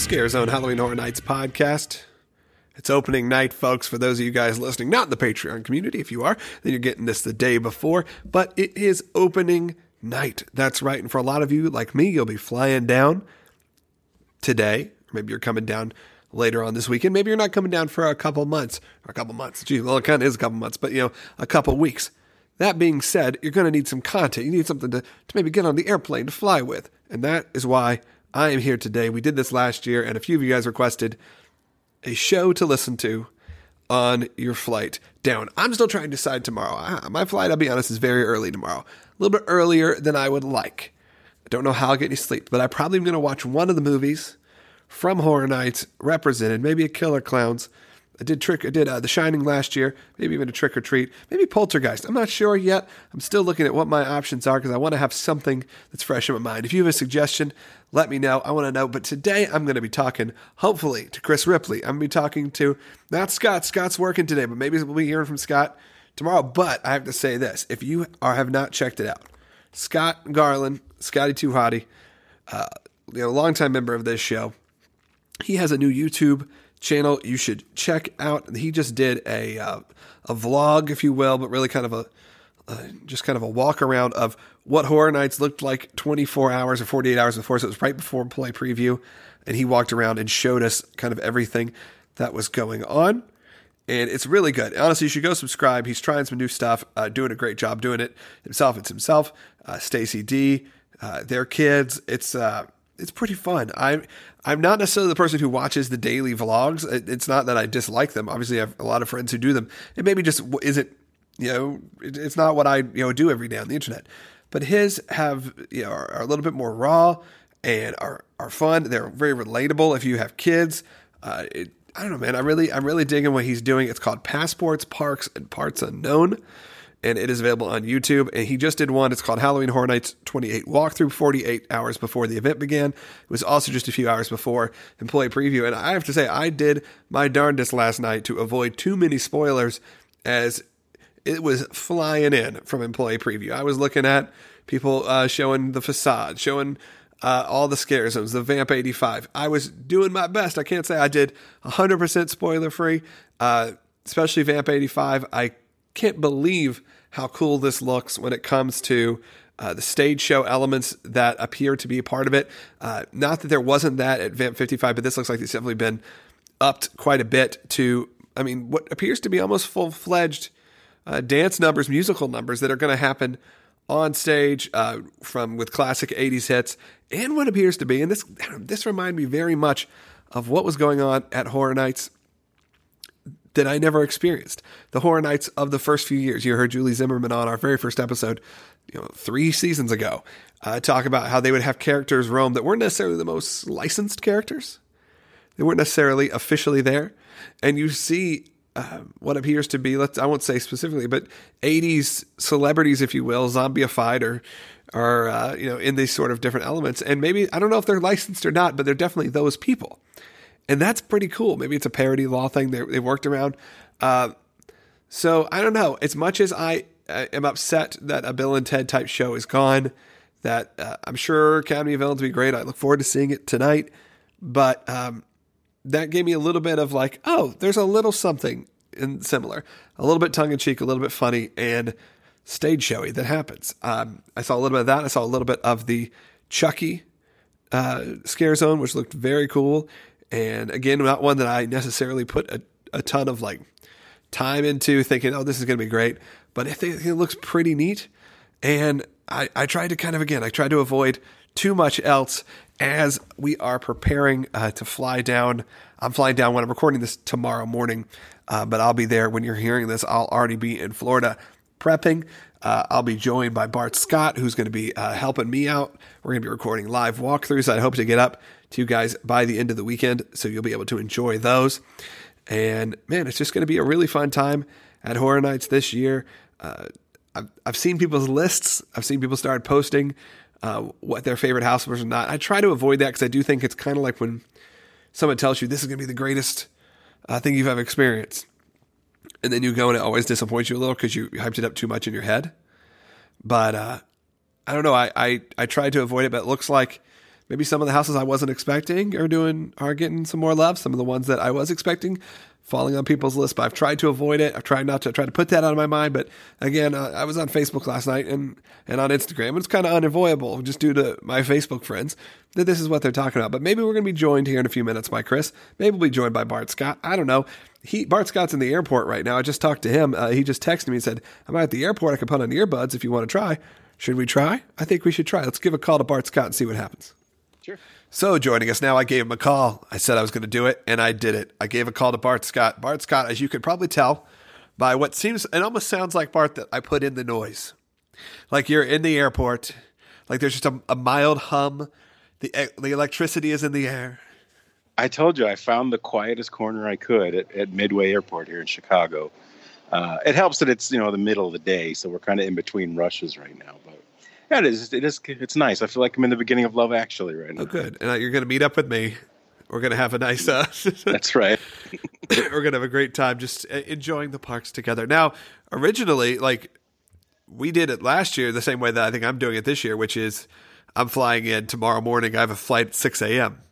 To Scare Zone Halloween Horror Nights podcast. It's opening night, folks, for those of you guys listening, not in the Patreon community. If you are, then you're getting this the day before, but it is opening night. That's right. And for a lot of you, like me, you'll be flying down today. Maybe you're coming down later on this weekend. Maybe you're not coming down for a couple months or a couple months. Gee, well, it kind of is a couple months, but you know, a couple weeks. That being said, you're going to need some content. You need something to, to maybe get on the airplane to fly with. And that is why I am here today. We did this last year, and a few of you guys requested a show to listen to on your flight down. I'm still trying to decide tomorrow. My flight, I'll be honest, is very early tomorrow. A little bit earlier than I would like. I don't know how I'll get any sleep, but I probably am going to watch one of the movies from Horror Nights represented, maybe a Killer Clowns, I did trick. I did uh, The Shining last year. Maybe even a Trick or Treat. Maybe Poltergeist. I'm not sure yet. I'm still looking at what my options are because I want to have something that's fresh in my mind. If you have a suggestion, let me know. I want to know. But today I'm going to be talking, hopefully, to Chris Ripley. I'm going to be talking to not Scott. Scott's working today, but maybe we'll be hearing from Scott tomorrow. But I have to say this: if you are have not checked it out, Scott Garland, Scotty Too Hottie, uh, you know, a longtime member of this show, he has a new YouTube channel you should check out. He just did a uh, a vlog, if you will, but really kind of a uh, just kind of a walk around of what Horror Nights looked like 24 hours or 48 hours before. So it was right before play preview, and he walked around and showed us kind of everything that was going on. And it's really good. Honestly, you should go subscribe. He's trying some new stuff, uh, doing a great job doing it himself. It's himself, uh, Stacy D, uh, their kids. It's uh, it's pretty fun. I'm I'm not necessarily the person who watches the daily vlogs. It's not that I dislike them. Obviously, I have a lot of friends who do them. It maybe just isn't, you know, it's not what I you know do every day on the internet. But his have you know are, are a little bit more raw and are are fun. They're very relatable if you have kids. Uh, it, I don't know, man. I really I'm really digging what he's doing. It's called Passports, Parks, and Parts Unknown and it is available on YouTube. And he just did one. It's called Halloween Horror Nights 28 Walkthrough, 48 hours before the event began. It was also just a few hours before employee preview. And I have to say, I did my darndest last night to avoid too many spoilers as it was flying in from employee preview. I was looking at people uh, showing the facade, showing uh, all the scare zones, the Vamp 85. I was doing my best. I can't say I did 100% spoiler free, uh, especially Vamp 85. I can't believe how cool this looks when it comes to uh, the stage show elements that appear to be a part of it. Uh, not that there wasn't that at Vamp 55, but this looks like it's definitely been upped quite a bit to, I mean, what appears to be almost full fledged uh, dance numbers, musical numbers that are going to happen on stage uh, from with classic 80s hits and what appears to be, and this, this reminded me very much of what was going on at Horror Nights that I never experienced. The Horror Nights of the first few years. You heard Julie Zimmerman on our very first episode, you know, three seasons ago, uh, talk about how they would have characters roam that weren't necessarily the most licensed characters. They weren't necessarily officially there, and you see uh, what appears to be, let's I won't say specifically, but 80s celebrities, if you will, zombieified or are uh, you know in these sort of different elements. And maybe I don't know if they're licensed or not, but they're definitely those people and that's pretty cool. Maybe it's a parody law thing they, they worked around. Uh, so I don't know. As much as I am upset that a Bill and Ted type show is gone, that uh, I'm sure Academy of Villains will be great. I look forward to seeing it tonight. But um, that gave me a little bit of like, oh, there's a little something in similar, a little bit tongue in cheek, a little bit funny, and stage showy that happens. Um, I saw a little bit of that. I saw a little bit of the Chucky uh, scare zone, which looked very cool. And again, not one that I necessarily put a, a ton of like time into thinking, oh, this is going to be great. But I think it looks pretty neat. And I, I tried to kind of, again, I tried to avoid too much else as we are preparing uh, to fly down. I'm flying down when I'm recording this tomorrow morning, uh, but I'll be there when you're hearing this. I'll already be in Florida prepping. Uh, I'll be joined by Bart Scott, who's going to be uh, helping me out. We're going to be recording live walkthroughs. I hope to get up to you guys by the end of the weekend. So you'll be able to enjoy those. And man, it's just going to be a really fun time at Horror Nights this year. Uh, I've, I've seen people's lists. I've seen people start posting uh, what their favorite house was or not. I try to avoid that because I do think it's kind of like when someone tells you this is going to be the greatest uh, thing you've ever experienced. And then you go and it always disappoints you a little because you hyped it up too much in your head. But uh, I don't know. I, I, I tried to avoid it, but it looks like maybe some of the houses I wasn't expecting are doing are getting some more love. Some of the ones that I was expecting falling on people's list, but I've tried to avoid it. I've tried not to try to put that out of my mind. But again, uh, I was on Facebook last night and and on Instagram, it's kind of unavoidable just due to my Facebook friends that this is what they're talking about. But maybe we're going to be joined here in a few minutes by Chris. Maybe we'll be joined by Bart Scott. I don't know. He Bart Scott's in the airport right now. I just talked to him. Uh, he just texted me and said, "I'm at the airport. I can put on earbuds if you want to try." Should we try? I think we should try. Let's give a call to Bart Scott and see what happens. Sure. So joining us now, I gave him a call. I said I was going to do it, and I did it. I gave a call to Bart Scott. Bart Scott, as you could probably tell by what seems, it almost sounds like Bart that I put in the noise, like you're in the airport, like there's just a, a mild hum. The the electricity is in the air. I told you I found the quietest corner I could at, at Midway Airport here in Chicago. Uh, it helps that it's you know the middle of the day, so we're kind of in between rushes right now. Yeah, it is. It is. It's nice. I feel like I'm in the beginning of Love Actually right now. Oh, good. And uh, you're going to meet up with me. We're going to have a nice. Uh, That's right. we're going to have a great time just uh, enjoying the parks together. Now, originally, like we did it last year, the same way that I think I'm doing it this year, which is I'm flying in tomorrow morning. I have a flight at 6 a.m.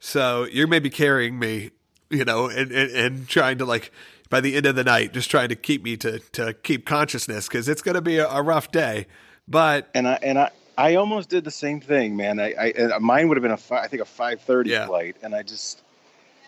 So you're maybe carrying me, you know, and, and, and trying to like by the end of the night, just trying to keep me to to keep consciousness because it's going to be a, a rough day. But and I and I I almost did the same thing, man. I, I uh, mine would have been a fi- I think a five thirty yeah. flight, and I just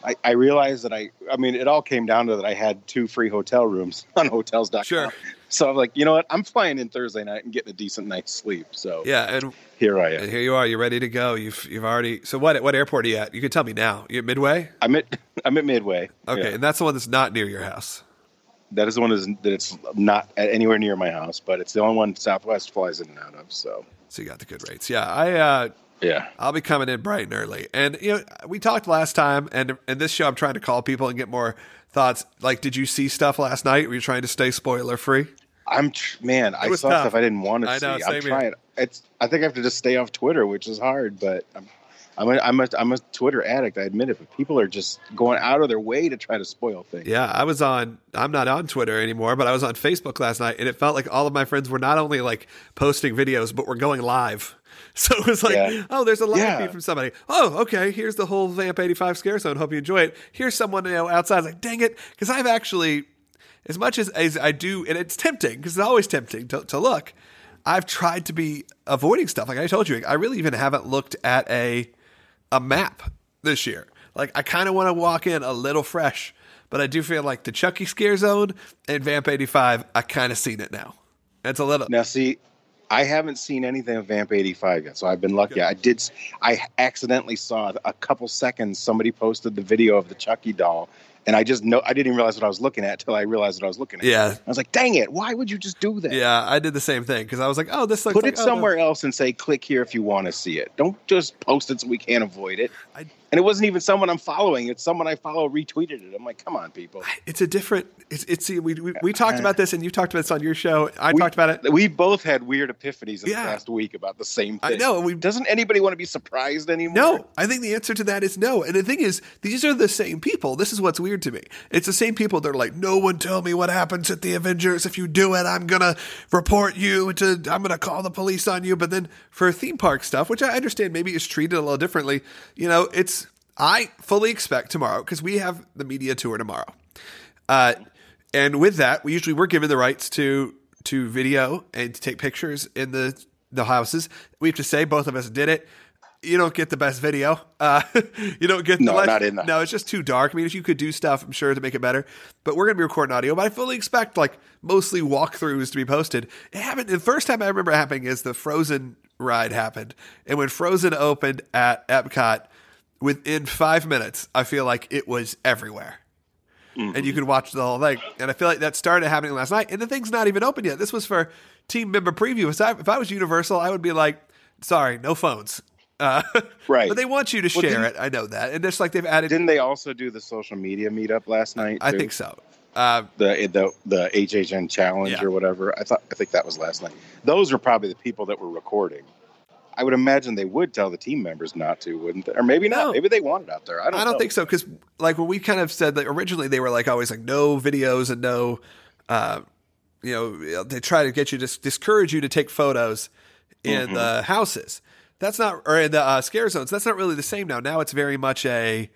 I, I realized that I I mean it all came down to that I had two free hotel rooms on Hotels.com. Sure. So I'm like, you know what? I'm flying in Thursday night and getting a decent night's sleep. So yeah, and here I am. Here you are. You're ready to go. You've you've already. So what what airport are you at? You can tell me now. You're at Midway? I'm at I'm at Midway. Okay, yeah. and that's the one that's not near your house. That is the one that it's not anywhere near my house, but it's the only one Southwest flies in and out of. So, so you got the good rates. Yeah, I uh, yeah, I'll be coming in bright and early. And you know, we talked last time, and in this show, I'm trying to call people and get more thoughts. Like, did you see stuff last night? Were you trying to stay spoiler free? I'm man, I saw tough. stuff I didn't want to I see. Know, I'm trying. Here. It's I think I have to just stay off Twitter, which is hard, but I'm I'm a, I'm a, I'm a Twitter addict. I admit it, but people are just going out of their way to try to spoil things. Yeah, I was on. I'm not on Twitter anymore, but I was on Facebook last night, and it felt like all of my friends were not only like posting videos, but were going live. So it was like, yeah. oh, there's a live yeah. feed from somebody. Oh, okay, here's the whole Vamp 85 scare zone. Hope you enjoy it. Here's someone you know outside. Like, dang it, because I've actually, as much as, as I do, and it's tempting because it's always tempting to, to look. I've tried to be avoiding stuff. Like I told you, I really even haven't looked at a a map this year. Like I kind of want to walk in a little fresh, but I do feel like the Chucky Scare Zone and Vamp 85, I kind of seen it now. It's a little now. See, I haven't seen anything of Vamp 85 yet, so I've been lucky. I did. I accidentally saw a couple seconds. Somebody posted the video of the Chucky doll, and I just know I didn't even realize what I was looking at until I realized what I was looking at. Yeah, I was like, "Dang it! Why would you just do that?" Yeah, I did the same thing because I was like, "Oh, this looks put like, it oh, somewhere oh, else and say click here if you want to see it. Don't just post it so we can't avoid it." I, and it wasn't even someone I'm following; it's someone I follow retweeted it. I'm like, "Come on, people!" It's a different. It's it's we we, we uh, talked uh, about this and you talked about this on your show. I we, talked about it. We both had weird epiphanies in yeah. the past week about the same thing. I know. We, Doesn't anybody want to be surprised anymore? No, I think the answer to that is no. And the thing is, these are the same people. This is what's weird to me. It's the same people They're like, no one tell me what happens at the Avengers. If you do it, I'm gonna report you to. I'm gonna call the police on you. But then for theme park stuff, which I understand maybe is treated a little differently, you know, it's I fully expect tomorrow because we have the media tour tomorrow. Uh, and with that, we usually we're given the rights to to video and to take pictures in the the houses. We have to say both of us did it. You don't get the best video. Uh, you don't get no, the not in that. No, it's just too dark. I mean, if you could do stuff, I'm sure to make it better. But we're gonna be recording audio. But I fully expect like mostly walkthroughs to be posted. It happened. The first time I remember happening is the Frozen ride happened, and when Frozen opened at Epcot, within five minutes, I feel like it was everywhere. Mm-hmm. And you could watch the whole thing. And I feel like that started happening last night. And the thing's not even open yet. This was for team member preview. If I, if I was Universal, I would be like, sorry, no phones. Uh, right. But they want you to well, share it. I know that. And just like they've added. Didn't they also do the social media meetup last night? I think so. Uh, the the the HHN challenge yeah. or whatever. I thought I think that was last night. Those were probably the people that were recording. I would imagine they would tell the team members not to, wouldn't they? Or maybe not. No. Maybe they want it out there. I don't. I don't know. think so because like when we kind of said that originally they were like always like no videos and no, uh, you know, they try to get you to discourage you to take photos in mm-hmm. the houses. that's not or in the uh, scare zones. That's not really the same now. Now it's very much a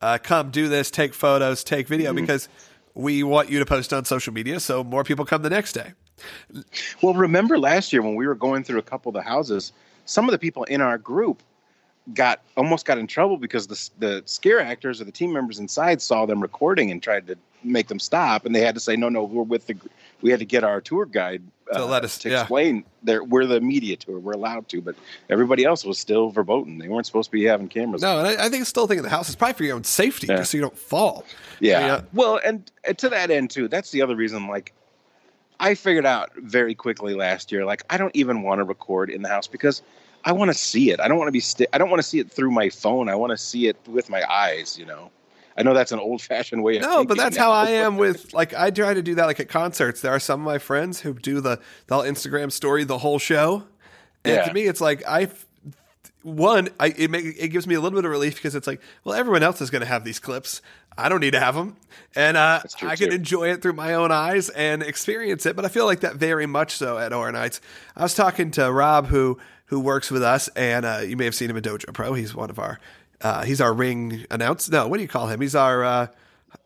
uh, come do this, take photos, take video Mm-hmm. because we want you to post on social media, so more people come the next day. Well, remember last year when we were going through a couple of the houses, some of the people in our group got almost got in trouble because the the scare actors or the team members inside saw them recording and tried to make them stop, and they had to say, "No, no, we're with the." We had to get our tour guide uh, To let us- to yeah. explain. There, we're the media tour. We're allowed to, but everybody else was still verboten. They weren't supposed to be having cameras. No, and I, I think still think in the house is probably for your own safety, Yeah. just so you don't fall. Yeah. I mean, uh, well, and, and to that end too, that's the other reason. Like, I figured out very quickly last year, like I don't even want to record in the house because I want to see it. I don't want to be. Sti- I don't want to see it through my phone. I want to see it with my eyes. You know. I know that's an old-fashioned way. of No, but that's now, how I am with like I try to do that like at concerts. There are some of my friends who do the they'll Instagram story the whole show, and Yeah. to me it's like I one I it make, it gives me a little bit of relief because it's like well everyone else is going to have these clips. I don't need to have them, and uh, I can too. enjoy it through my own eyes and experience it. But I feel like that very much so at Horror Nights. I was talking to Rob who who works with us, and uh, you may have seen him at Dojo Pro. He's one of our uh, he's our ring announce. No, what do you call him? He's our uh,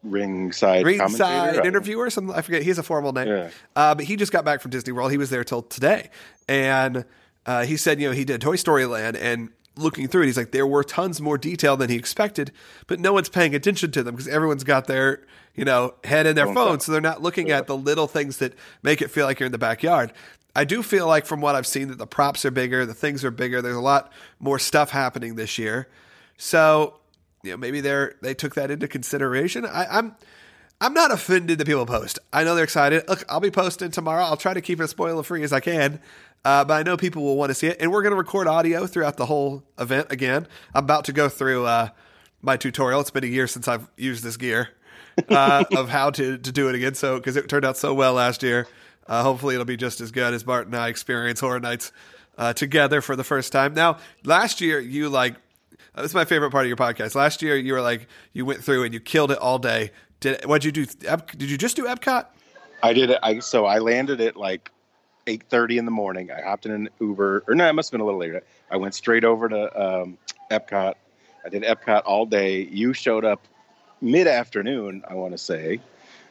ringside ringside interviewer. Something I forget. He has a formal name. Yeah. Uh, but he just got back from Disney World. He was there till today, and uh, he said, you know, he did Toy Story Land, and looking through it, he's like, there were tons more detail than he expected, but no one's paying attention to them because everyone's got their you know head in their Phone so they're not looking at the little things that make it feel like you're in the backyard. I do feel like from what I've seen that the props are bigger, the things are bigger. There's a lot more stuff happening this year. So, you know, maybe they're they took that into consideration. I, I'm I'm not offended that people post. I know they're excited. Look, I'll be posting tomorrow. I'll try to keep it as spoiler free as I can. Uh, but I know people will want to see it, and we're going to record audio throughout the whole event. Again, I'm about to go through uh, my tutorial. It's been a year since I've used this gear uh, of how to to do it again. So because it turned out so well last year, uh, hopefully it'll be just as good as Bart and I experience Horror Nights uh, together for the first time. Now, last year you like uh, this is my favorite part of your podcast. Last year you were like you went through and you killed it all day. Did what'd you do? Did you just do Epcot? I did it. I so I landed it like eight thirty in the morning. I hopped in an Uber, or no, it must have been a little later. I went straight over to um, Epcot. I did Epcot all day. You showed up mid afternoon, I want to say,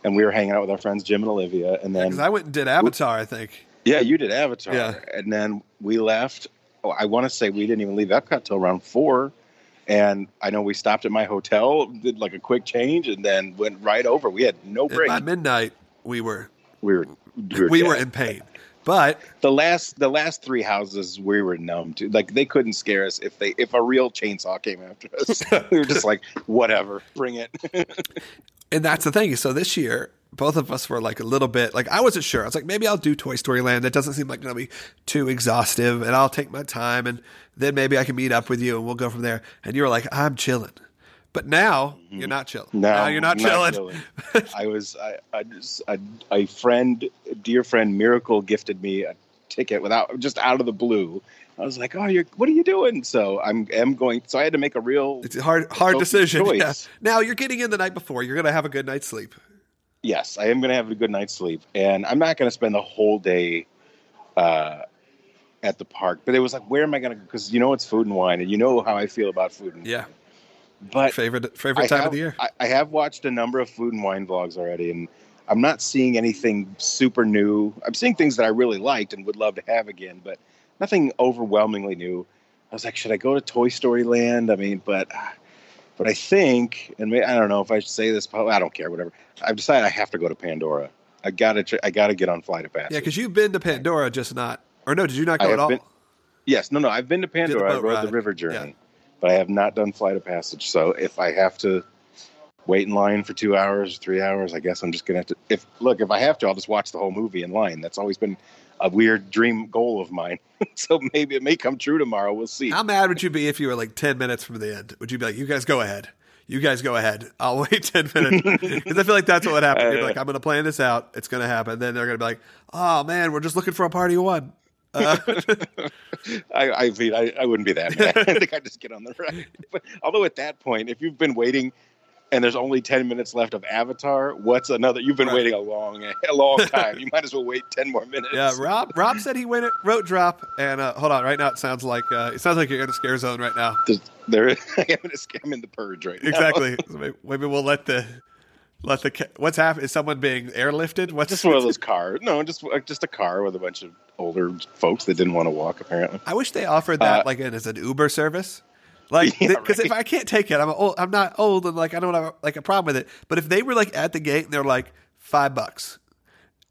and we were hanging out with our friends Jim and Olivia. And then Because I went and did Avatar. I think. yeah, you did Avatar, Yeah. and then we left. Oh, I want to say we didn't even leave Epcot till around four. And I know we stopped at my hotel, did like a quick change, and then went right over. We had no break. by midnight we were We were we were dead. in pain. But the last the last three houses we were numb to like they couldn't scare us if they if a real chainsaw came after us we were just like whatever bring it and that's the thing. So this year, both of us were like a little bit like I wasn't sure. I was like, maybe I'll do Toy Story Land. That doesn't seem like going to be too exhaustive, and I'll take my time, and then maybe I can meet up with you, and we'll go from there. And you were like, I'm chilling. But now you're not chilling. no now you're not, chilling. chilling. i was i, I just a, a friend a dear friend miracle gifted me a ticket without just out of the blue i was like oh you're what are you doing so i'm am going so i had to make a real It's a hard, hard decision. Yeah. Now you're getting in the night before. You're going to have a good night's sleep. yes, I am going to have a good night's sleep, and I'm not going to spend the whole day uh, at the park. But it was like, where am I going to? Because you know it's food and wine, and you know how I feel about food and Yeah. But Favorite favorite time have, of the year. I, I have watched a number of food and wine vlogs already, and I'm not seeing anything super new. I'm seeing things that I really liked and would love to have again, but nothing overwhelmingly new. I was like, should I go to Toy Story Land? I mean, but but I think, and may, I don't know if I should say this. but oh, I don't care. Whatever. I've decided I have to go to Pandora. I gotta. I gotta get on Flight of Passage. Yeah, because you've been to Pandora, just not. Or no, did you not go at all? been- Yes, no, no. I've been to Pandora. I rode ride. the river journey, Yeah. But I have not done Flight of Passage. So if I have to wait in line for two hours, three hours, I guess I'm just gonna have to. If look, if I have to, I'll just watch the whole movie in line. That's always been a weird dream goal of mine. so maybe it may come true tomorrow. We'll see. How mad would you be if you were like 10 minutes from the end? Would you be like, you guys go ahead? You guys go ahead. I'll wait 10 minutes. Because I feel like that's what would happen. You'd be uh, like, I'm going to plan this out. It's going to happen. Then they're going to be like, oh, man, we're just looking for a party one. Uh, I, I mean, I, I wouldn't be that mad. I think I just get on the ride. But although at that point, if you've been waiting and there's only 10 minutes left of Avatar, what's another? You've been Right. waiting a long, a long time. you might as well wait 10 more minutes. Yeah, Rob. Rob said he went wrote drop, and uh, hold on. Right now, it sounds like uh, it sounds like you're in a scare zone right now. There's- there, I'm in, a, I'm in the purge right now. Exactly. So maybe, maybe we'll let the let the what's happening? Is someone being airlifted? What's Just one of those cars. No, just uh, just a car with a bunch of older folks that didn't want to walk. Apparently, I wish they offered that Uh, like as an Uber service. Like, Yeah, because if. I can't take it, I'm old. I'm not old, and like I don't have like a problem with it. But if they were like at the gate and they're like five bucks,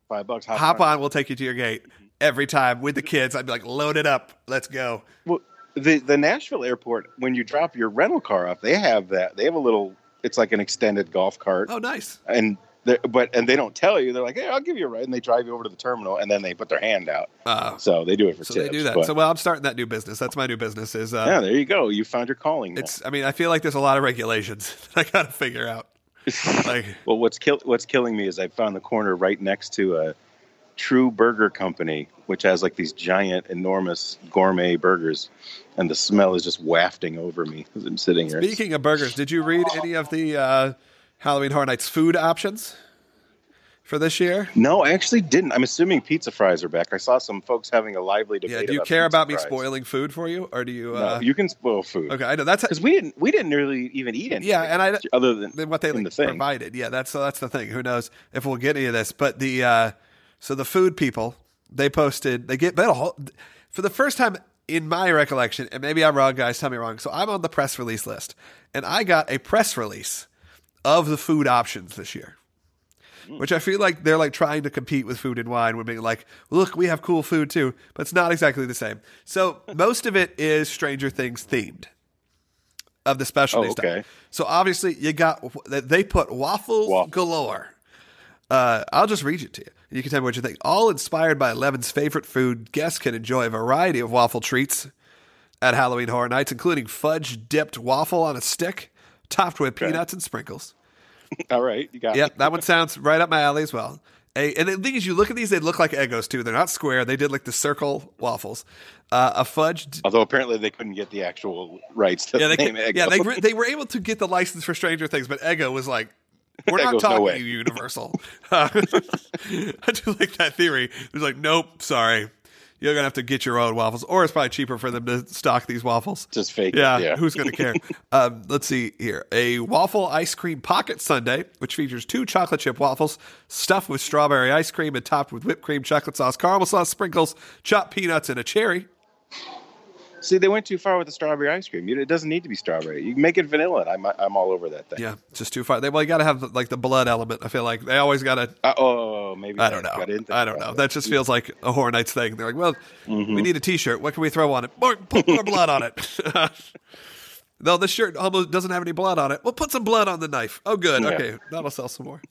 five bucks. Hop, hop on, we'll take you to your gate every time with the kids. I'd be like, load it up, let's go. Well, the the Nashville airport, when you drop your rental car off, they have that. They have a little. It's like an extended golf cart, Oh, nice. and but and they don't tell you. They're like, "Hey, I'll give you a ride," and they drive you over to the terminal, and then they put their hand out. Uh, So they do it for so tips. they do that. but- So well, I'm starting that new business. That's my new business. Is uh, yeah, there you go. You found your calling. now. it's. I mean, I feel like there's a lot of regulations that I got to figure out. Like, Well, what's kill what's killing me is I found the corner right next to a True Burger Company, which has like these giant, enormous gourmet burgers, and the smell is just wafting over me as I'm sitting here. speaking of burgers, did you read any of the uh, Halloween Horror Nights food options for this year? No, I actually didn't. I'm assuming pizza fries are back. I saw some folks having a lively debate. Yeah. Do you about care about me fries. spoiling food for you, or do you? No, Uh, you can spoil food okay, I know that's because we didn't. We didn't really even eat anything. Yeah, and I- other than what they like, the thing. provided. Yeah, that's that's the thing. Who knows if we'll get any of this? But the uh, so the food people they posted they get whole, for the first time in my recollection, and maybe I'm wrong, guys. Tell me wrong. So I'm on the press release list, and I got a press release of the food options this year. Which I feel like they're like trying to compete with food and wine, with being like, "Look, we have cool food too," but it's not exactly the same. So most of it is Stranger Things themed, of the specialty Oh, stuff. okay. So obviously you got they put waffles Waffles. galore. Uh, I'll just read it to you. You can tell me what you think. All inspired by Eleven's favorite food, guests can enjoy a variety of waffle treats at Halloween Horror Nights, including fudge dipped waffle on a stick, topped with Okay. peanuts and sprinkles. All right, you got. It. Yep, that one sounds right up my alley as well. A, and the thing is, you look at these; they look like Eggos too. They're not square; they did like the circle waffles. Uh, a fudge Although apparently they couldn't get the actual rights to Yeah, they, name could- Eggo. yeah, they were- they were able to get the license for Stranger Things, but Eggo was like, "We're not Eggo's no talking way. to you, Universal." Uh, I do like that theory. It was like, "Nope, sorry, you're gonna have to get your own waffles, or it's probably cheaper for them to stock these waffles." just fake. it, Yeah, yeah. who's going to care? um, let's see here. A waffle ice cream pocket sundae, which features two chocolate chip waffles stuffed with strawberry ice cream and topped with whipped cream, chocolate sauce, caramel sauce, sprinkles, chopped peanuts, and a cherry. See, they went too far with the strawberry ice cream. It doesn't need to be strawberry. You can make it vanilla. and I'm I'm all over that thing. Yeah, it's just too far. They well, you got to have like the blood element. I feel like they always got to. Uh, oh, maybe I don't know. didn't I don't know. That just feels like a Horror Nights thing. They're like, well, we need a T-shirt. What can we throw on it? More, put more blood on it. no, this shirt almost doesn't have any blood on it. We'll put some blood on the knife. Oh, good. Yeah. Okay, that'll sell some more.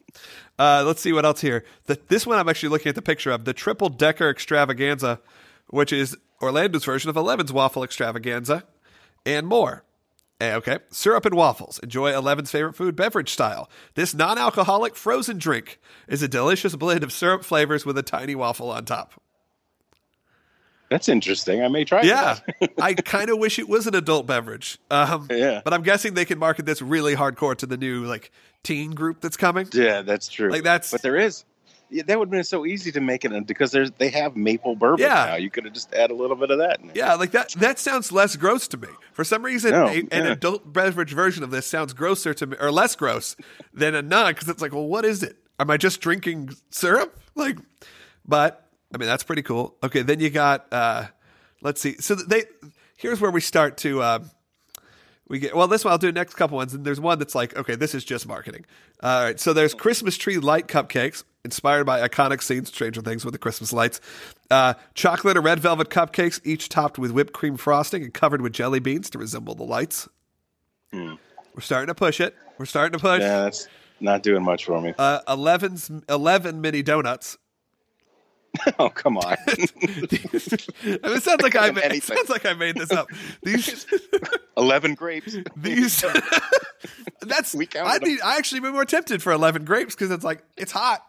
Uh, let's see what else here. The, this one I'm actually looking at the picture of the triple decker extravaganza, which is Orlando's version of Eleven's waffle extravaganza, and more. Eh, Okay, syrup and waffles. Enjoy Eleven's favorite food beverage style. This non alcoholic frozen drink is a delicious blend of syrup flavors with a tiny waffle on top. That's interesting. I may try. That. Yeah. I kind of wish it was an adult beverage. Um, Yeah. But I'm guessing they can market this really hardcore to the new like teen group that's coming. yeah, that's true. Like, that's- But there is. Yeah, that would have been so easy to make it because there's they have maple bourbon Yeah. now. You could have just add a little bit of that. In. Yeah, like that. That sounds less gross to me. For some reason, No, a, an adult beverage version of this sounds grosser to me, or less gross than a non. Because it's like, well, what is it? Am I just drinking syrup? Like, but I mean, that's pretty cool. Okay, then you got. uh Let's see. So they here's where we start to. Uh, we get well. This one I'll do the next couple ones, and there's one that's like, okay, this is just marketing. All right, so there's Christmas tree light cupcakes inspired by iconic scenes, Stranger Things with the Christmas lights. Uh, chocolate or red velvet cupcakes, each topped with whipped cream frosting and covered with jelly beans to resemble the lights. Hmm. We're starting to push it. We're starting to push. Yeah, that's not doing much for me. Uh, 11's, 11 mini donuts. oh, come on. I it sounds like I made, it sounds like I made this up. These Eleven grapes. these that's We be them. I actually be more tempted for 11 grapes because it's like it's hot.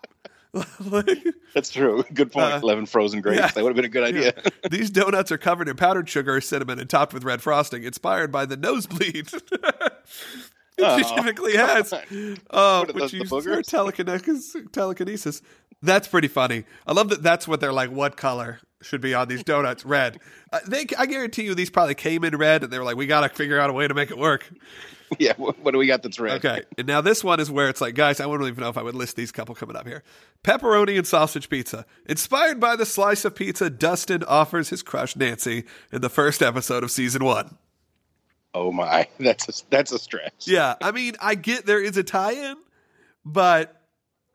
That's true. Good point. Uh, Eleven frozen grapes. yeah. That would have been a good idea. These donuts are covered in powdered sugar, cinnamon, and topped with red frosting, inspired by the nosebleed. Oh, she typically has. Oh, What which uses her telekinesis. telekinesis. That's pretty funny. I love that. That's what they're like. What color should be on these donuts? Red. Uh, they, I guarantee you, these probably came in red, and they were like, "We got to figure out a way to make it work." Yeah, what, what do we got that's red? Okay. And now this one is where it's like, guys, I wouldn't even know if I would list these couple coming up here. Pepperoni and sausage pizza. Inspired by the slice of pizza Dustin offers his crush Nancy in the first episode of season one. Oh my, that's a, that's a stretch. Yeah. I mean, I get there is a tie in, but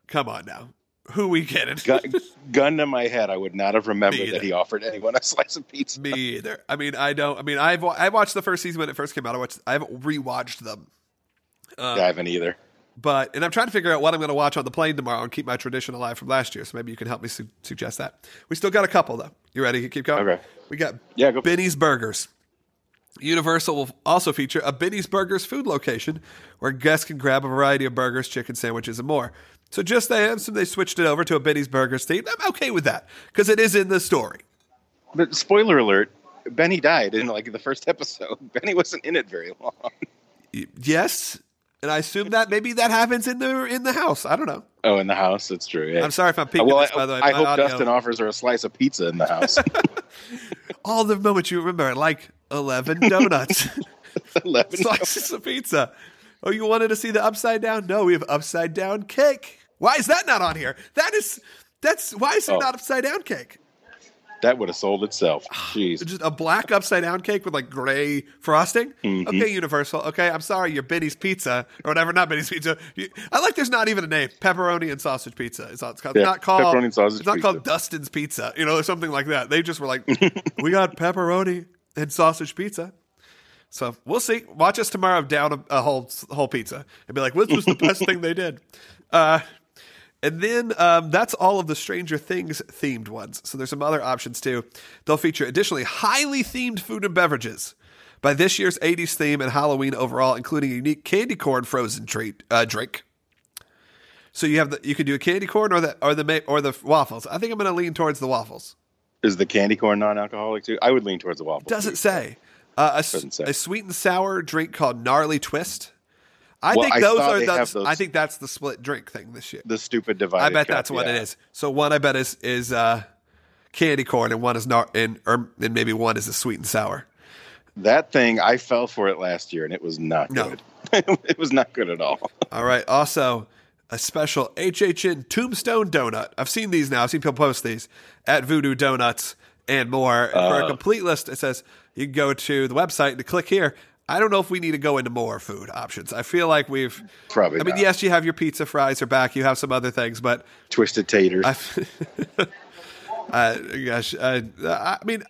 come on now. Who we getting? Gun, gun to my head, I would not have remembered that he offered anyone a slice of pizza. Me either. I mean, I don't. I mean, I've I watched the first season when it first came out. I watched. I haven't rewatched them. Um, yeah, I haven't either. But and I'm trying to figure out what I'm going to watch on the plane tomorrow and keep my tradition alive from last year. So maybe you can help me su- suggest that. We still got a couple though. You ready? Keep going. Okay. We got Yeah, go. Benny's Burgers. Universal will also feature a Benny's Burgers food location where guests can grab a variety of burgers, chicken sandwiches, and more. So just they they switched it over to a Benny's Burgers theme. I'm okay with that because it is in the story. But spoiler alert: Benny died in like the first episode. Benny wasn't in it very long. Yes, and I assume that maybe that happens in the in the house. I don't know. Oh, in the house, that's true. Yeah. I'm sorry if I'm peeking well, this, I, by the way. I My hope audio- Dustin offers her a slice of pizza in the house. all the moments you remember, like 11 donuts, Eleven. slices of pizza. Oh, you wanted to see the upside down? No, we have upside down cake. Why is that not on here? That is, that's, why is it Oh. not upside down cake? That would have sold itself. Jeez. Just a black upside down cake with like gray frosting? Mm-hmm. Okay, Universal. Okay, I'm sorry, you're Benny's Pizza or whatever, not Benny's Pizza. I like there's not even a name. Pepperoni and sausage pizza. It's not, it's called- Yeah, not called, pepperoni and sausage it's not pizza. called Dustin's Pizza, you know, or something like that. They just were like, we got pepperoni and sausage pizza. So we'll see. Watch us tomorrow down a, a whole whole pizza and be like, "What was the best thing they did?" Uh, and then um, that's all of the Stranger Things themed ones. So there's some other options too. They'll feature additionally highly themed food and beverages by this year's 80s theme and Halloween overall, including a unique candy corn frozen treat uh, drink. So you have the you can do a candy corn or the or the or the waffles. I think I'm going to lean towards the waffles. Is the candy corn non-alcoholic too? I would lean towards the waffle. Doesn't too. say. Uh, a, Doesn't say. a sweet and sour drink called Gnarly Twist. I Well, think I those are they those, I think that's the split drink thing this year. The stupid divided. I bet cup, that's what yeah. it is. So one I bet is is uh, candy corn and one is nar- and or and maybe one is a sweet and sour. That thing, I fell for it last year, and it was not No. good. it was not good at all. All right. Also, a special HHN Tombstone donut. I've seen these now. I've seen people post these at Voodoo Donuts and more. And for a Uh. complete list, it says you can go to the website and click here. I don't know if we need to go into more food options. I feel like we've Probably I mean, not. yes, you have your pizza fries are back. You have some other things, but Twisted taters. I, uh, gosh, uh, I mean,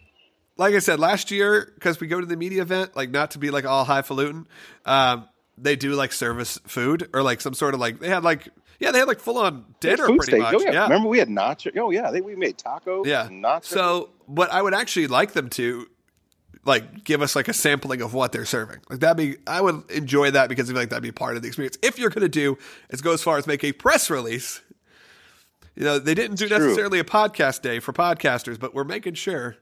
like I said last year, because we go to the media event, like not to be like all highfalutin, um, they do like service food or like some sort of like they had like yeah they had like full on dinner pretty steak. much Oh, yeah. yeah Remember we had nachos. Oh yeah, they, we made tacos. yeah and nachos. so what I would actually like them to like give us like a sampling of what they're serving like that'd be I would enjoy that because I feel like that'd be part of the experience if you're gonna do is go as far as make a press release. You know, they didn't do true. necessarily a podcast day for podcasters, but we're making sure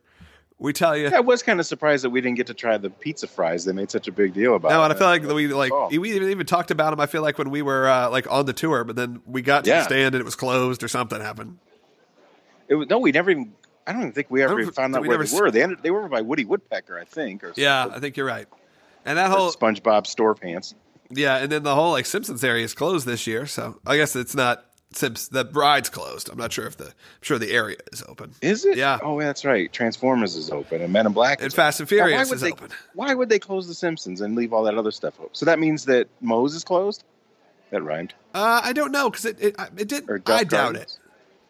we tell you. Yeah, I was kind of surprised that we didn't get to try the pizza fries. They made such a big deal about. No, and I feel like we like Oh. we even, even talked about them. I feel like when we were uh, like on the tour, but then we got to Yeah. the stand and it was closed or something happened. It was, no, we never even. I don't even think we ever even found out we where they were. They ended, they were by Woody Woodpecker, I think. Or Yeah, or I think you're right. And that whole SpongeBob store pants. yeah, and then the whole like Simpsons area is closed this year, so I guess it's not Simps. The ride's closed. I'm not sure if the I'm sure the area is open. Is it? Yeah. Oh, yeah, that's right. Transformers is open, and Men in Black. And is Fast and open. Now, Furious would is they, open. Why would they close The Simpsons and leave all that other stuff open? So that means that Moe's is closed. That rhymed. Uh, I don't know because it it, it did. I doubt it.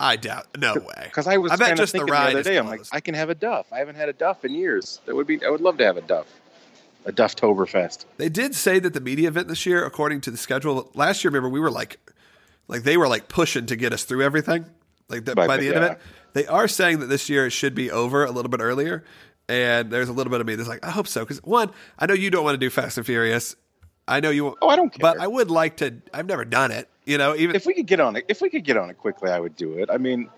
I doubt. No way. Because I was I bet just the thinking the, other day, I'm like. I can have a Duff. I haven't had a Duff in years. That would be. I would love to have a Duff. A Dufftoberfest. They did say that the media event this year, according to the schedule, last year, remember we were like, like they were like pushing to get us through everything. Like that, by, By- the end of it, they are saying that this year it should be over a little bit earlier. And there's a little bit of me that's like, I hope so, because one, I know you don't want to do Fast and Furious. I know you, won't, Oh, I don't care. but I would like to. I've never done it. You know, even if we could get on it, if we could get on it quickly, I would do it. I mean,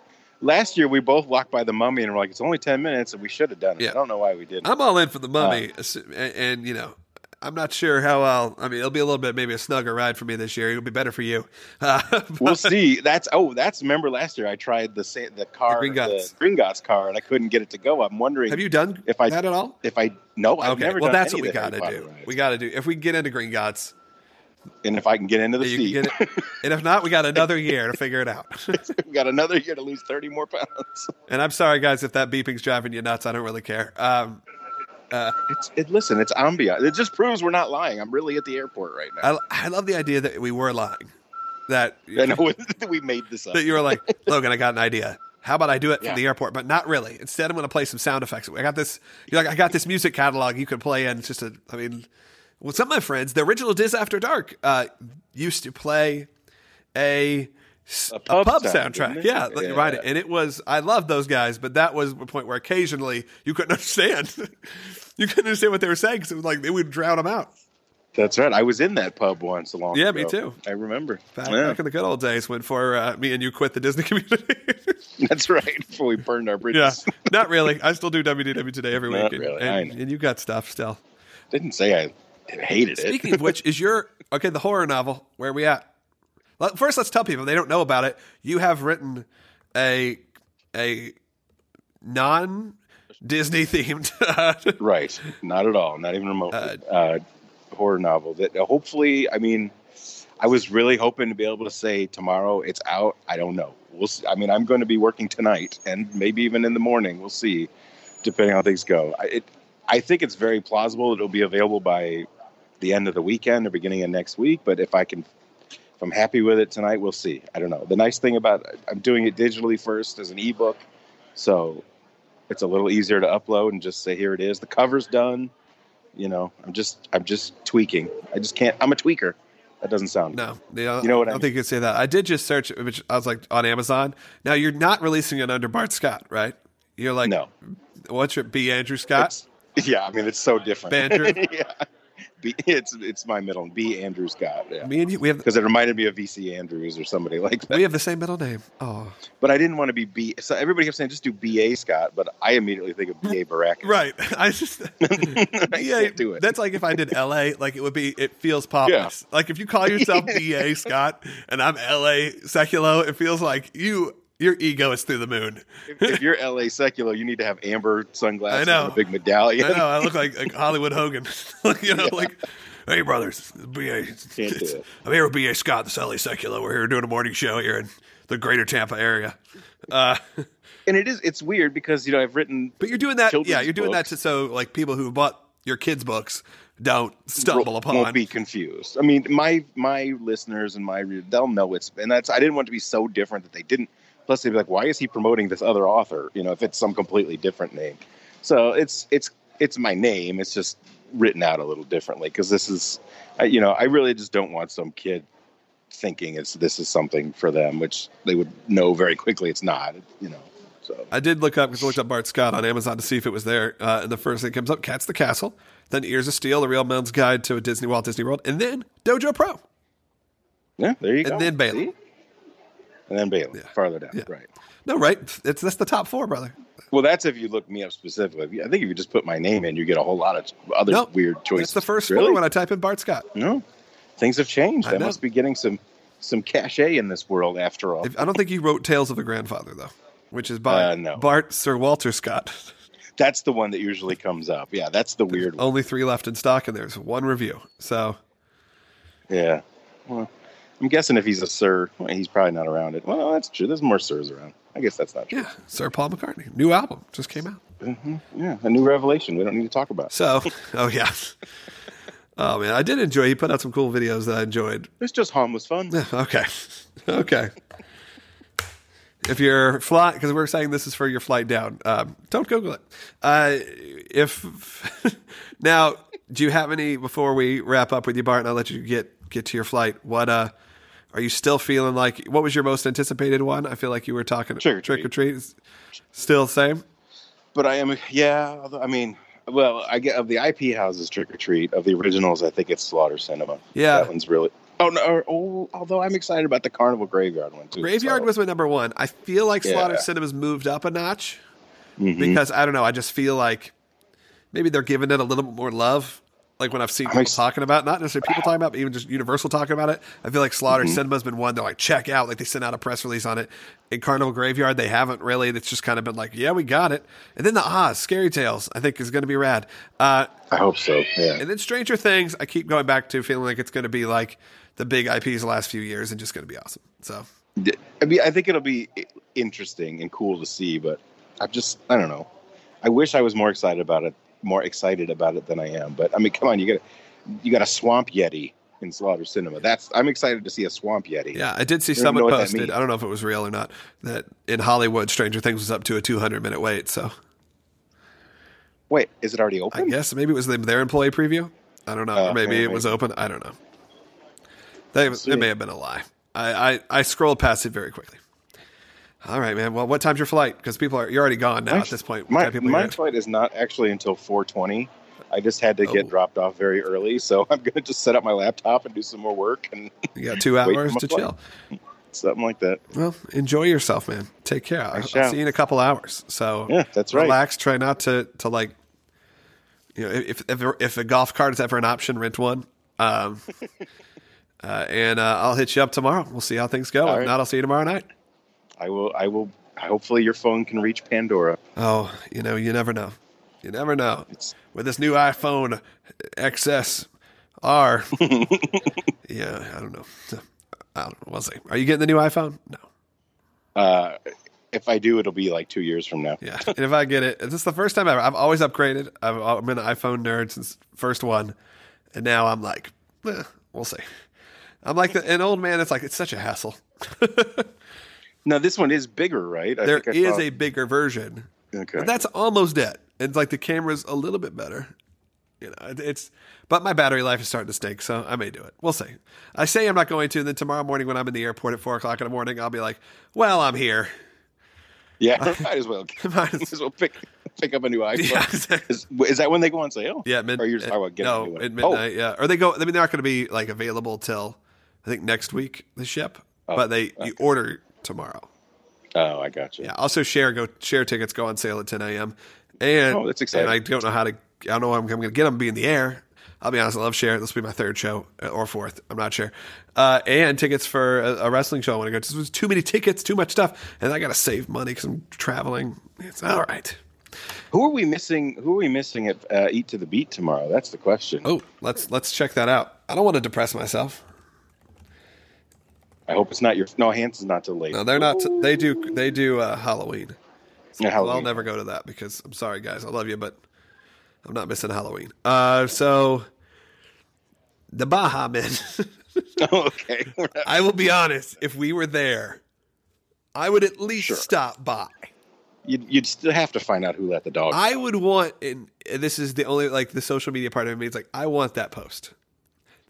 last year we both walked by the Mummy and we're like, it's only ten minutes, and we should have done it. Yeah. I don't know why we didn't. I'm all in for the Mummy, and, and you know, I'm not sure how I'll. I mean, it'll be a little bit maybe a snugger ride for me this year. It'll be better for you. Uh, we'll see. That's oh, that's remember last year I tried the the car, The Gringotts. the Gringotts car, and I couldn't get it to go. I'm wondering have you done if I that at all? if I no, I've okay, never well, that's what we got to do. Rides. We got to do. If we get into Gringotts, and if I can get into the you seat, get it. and if not, we got another year to figure it out. we got another year to lose thirty more pounds. and I'm sorry, guys, if that beeping's driving you nuts. I don't really care. Um, It's it. Listen, it's ambient. It just proves we're not lying. I'm really at the airport right now. I, I love the idea that we were lying. That I know we made this up. that you were like, Logan, I got an idea. How about I do it from the airport, but not really. Instead, I'm going to play some sound effects. I got this. You're like, I got this music catalog you can play in. It's just a. I mean, well, some of my friends, the original Diz After Dark, uh, used to play a pub pub, sound, soundtrack, yeah, Yeah. right. And it was, I loved those guys, but that was the point where occasionally you couldn't understand. you couldn't understand what they were saying because it was like they would drown them out. That's right. I was in that pub once a long Yeah, ago. me too. I remember. Back, Yeah, back in the good old days when for uh, me and you quit the Disney community. that's right. Before we burned our bridges. Yeah, not really. I still do WDW today every Not week, and, really, and, and you got stuff still. Didn't say I hated it. Speaking of which, is your okay? The horror novel. Where are we at? Well, first, let's tell people they don't know about it. You have written a a non Disney themed. Right. Not at all. Not even remotely. Uh, horror novel that uh, hopefully, I mean, I was really hoping to be able to say tomorrow it's out. I don't know. We'll see. I mean, I'm going to be working tonight and maybe even in the morning. We'll see, depending on how things go. I, it, I think it's very plausible it'll be available by the end of the weekend or beginning of next week. But if I can, if I'm happy with it tonight, we'll see. I don't know. The nice thing about I'm doing it digitally first as an ebook, so it's a little easier to upload and just say here it is. The cover's done. You know, I'm just I'm just tweaking. I just can't. I'm a tweaker. That doesn't sound no, you know, You know what I I don't think you can say that. I did just search, which I was like on Amazon. Now you're not releasing it under Bart Scott, right? You're like, no. what's your B Andrew Scott? It's, yeah, I mean it's so different. Andrew? yeah, B, it's it's my middle name, B Andrew Scott. Yeah, Me and you, we have because it reminded me of VC Andrews or somebody like that. we have the same middle name. Oh, But I didn't want to be B. So everybody kept saying just do BA Scott, but I immediately think of BA Baracus. right. I just yeah, can't do it. That's like if I did L.A. Like it would be. It feels pompous. Like if you call yourself B.A. Scott and I'm L.A. Seculo, it feels like you. Your ego is through the moon. if, if you're LA secular, you need to have amber sunglasses I know. and a big medallion. I know. I look like, like Hollywood Hogan. you know, like, hey brothers, B.A. Can't do it. I'm here with B.A. Scott, the L.A. Seculo. We're here doing a morning show here in the Greater Tampa area. Uh, And it is it's weird because you know I've written but you're doing that. Yeah, you're doing that books. to so like people who bought your kids' books don't stumble upon. won't be confused. I mean, my my listeners and my they'll know it's and that's I didn't want it to be so different that they didn't. Plus, they'd be like, "Why is he promoting this other author?" You know, if it's some completely different name. So it's it's it's my name. It's just written out a little differently because this is, I, you know, I really just don't want some kid thinking it's this is something for them, which they would know very quickly it's not. You know, so I did look up because I looked up Bart Scott on Amazon to see if it was there. Uh, and the first thing that comes up: Cats the Castle, then Ears of Steel, The Real Man's Guide to a Disney Walt Disney World, and then Dojo Pro. yeah, there you go. And then Bailey. See? And then Balaam, Yeah. farther down, Yeah. right. No, right? It's that's the top four, brother. Well, that's if you look me up specifically. I think if you just put my name in, you get a whole lot of other Nope. weird choices. It's the first really? four when I type in Bart Scott. no, things have changed. I I, must be getting some some cachet in this world after all. I don't think you wrote Tales of a Grandfather though, which is by Uh, no. Bart Sir Walter Scott. that's the one that usually comes up. Yeah, that's the weird one. Only three left in stock, and there's one review. So Yeah. Well, I'm guessing if he's a sir, well, he's probably not around it. Well, that's true. There's more sirs around. I guess that's not true. yeah, Sir Paul McCartney, new album just came out. Yeah, a new revelation. We don't need to talk about. So, oh yeah. Oh man, I did enjoy. He put out some cool videos that I enjoyed. It's just harmless fun. Yeah, okay. Okay. If you're fly, because we're saying this is for your flight down, um, don't Google it. Uh, if now, do you have any before we wrap up with you, Bart? And I'll let you get get to your flight. What uh, are you still feeling like? What was your most anticipated one? I feel like you were talking Trick or trick or Treat. Is Still the same. But I am, yeah. I mean, well, I get of the IP houses Trick or Treat of the originals. I think it's Slaughter Sinema. Yeah. that one's really. Oh no! or- Oh, although I'm excited about the Carnival Graveyard one too. Graveyard so- was my number one. I feel like Slaughter Yeah. Cinema's moved up a notch Mhm. because I don't know. I just feel like maybe they're giving it a little bit more love. Like when I've seen people talking about, not necessarily people talking about, but even just Universal talking about it. I feel like Slaughter Mm-hmm. Cinema's been one. They're like, check out. Like they sent out a press release on it. In Carnival Graveyard, they haven't really. It's just kind of been like, yeah, we got it. And then the Oz Scary Tales, I think is going to be rad. Uh, I hope so. Yeah. and then Stranger Things, I keep going back to feeling like it's going to be like the big IPs the last few years and just going to be awesome. So I mean, I think it'll be interesting and cool to see, but I'm just, I don't know. I wish I was more excited about it, more excited about it than I am. But I mean, come on, you got you got a swamp yeti in Slaughter Sinema. That's I'm excited to see a swamp yeti. yeah, I did see don't someone know what that posted. I don't know if it was real or not. That in Hollywood, Stranger Things was up to a 200 minute wait. So Wait, is it already I open? guess maybe it was their employee preview. I don't know. Oh, or maybe it was open. I don't know. They, it may have been a lie. I, I, I scrolled past it very quickly. All right, man. Well, what time's your flight? Because people are you're already gone now My- at this point. My, my flight is not actually until 4:20. I just had to Oh. get dropped off very early, so I'm gonna just set up my laptop and do some more work and You got two hours to flight. chill. something like that. Well, enjoy yourself, man. Take care. I'll, I'll see you in a couple hours. So Yeah, that's right. relax. Try not to to like, you know, if if if a golf cart is ever an option, rent one. Um, uh, and uh, I'll hit you up tomorrow. We'll see how things go. All if right. not, I'll see you tomorrow night. I will. I will. Hopefully, your phone can reach Pandora. Oh, you know, you never know. You never know. It's With this new iPhone XS R, yeah, I don't know. I don't know. We'll see. Are you getting the new iPhone? No. uh, if I do, it'll be like two years from now. Yeah, and if I get it, this is the first time ever. I've always upgraded. I've, I've been an iPhone nerd since first one, and now I'm like, eh, we'll see. I'm like the, an old man. It's like it's such a hassle. No, this one is bigger, right? I There think I is saw- a bigger version, Okay. but that's almost it. It's like the camera's a little bit better. You know, it's but my battery life is starting to stink, so I may do it. We'll see. I say I'm not going to, and then tomorrow morning when I'm in the airport at four o'clock in the morning, I'll be like, well, I'm here. yeah, might as well. Might as- well pick pick up a new iPhone. Yeah, exactly. Is, is that when they go on sale? Yeah, mid, Or you're just talking oh, about getting no, a new one? at oh. midnight. Yeah, or they go. I mean, they're not going to be like available till I think next week. The ship, Oh, but they you order tomorrow. Oh, I got you. Yeah. Also, Cher go Cher tickets go on sale at 10 a.m. And Oh, that's exciting. And I don't know how to. I don't know how I'm, going to get them. Be in the air. I'll be honest. I love Cher. This will be my third show uh, or fourth. I'm not sure. Uh, and tickets for a, a wrestling show. I want to go. to. There's too many tickets, too much stuff, and I got to save money because I'm traveling. It's all right. Who are we missing? Who are we missing at uh, Eat to the Beat tomorrow? That's the question. Oh, let's let's check that out. I don't want to depress myself. I hope it's not your. No, Hanson's not till late. No, they're not. They do. They do uh, Halloween. Yeah, Well, I'll never go to that because I'm sorry, guys. I love you, but I'm not missing Halloween. Uh, so the Baha Men. Oh, okay. I will be honest. If we were there, I would at least Sure. stop by. You'd, you'd still have to find out who let the dog. I would want, and this is the only like the social media part of me. It's like I want that post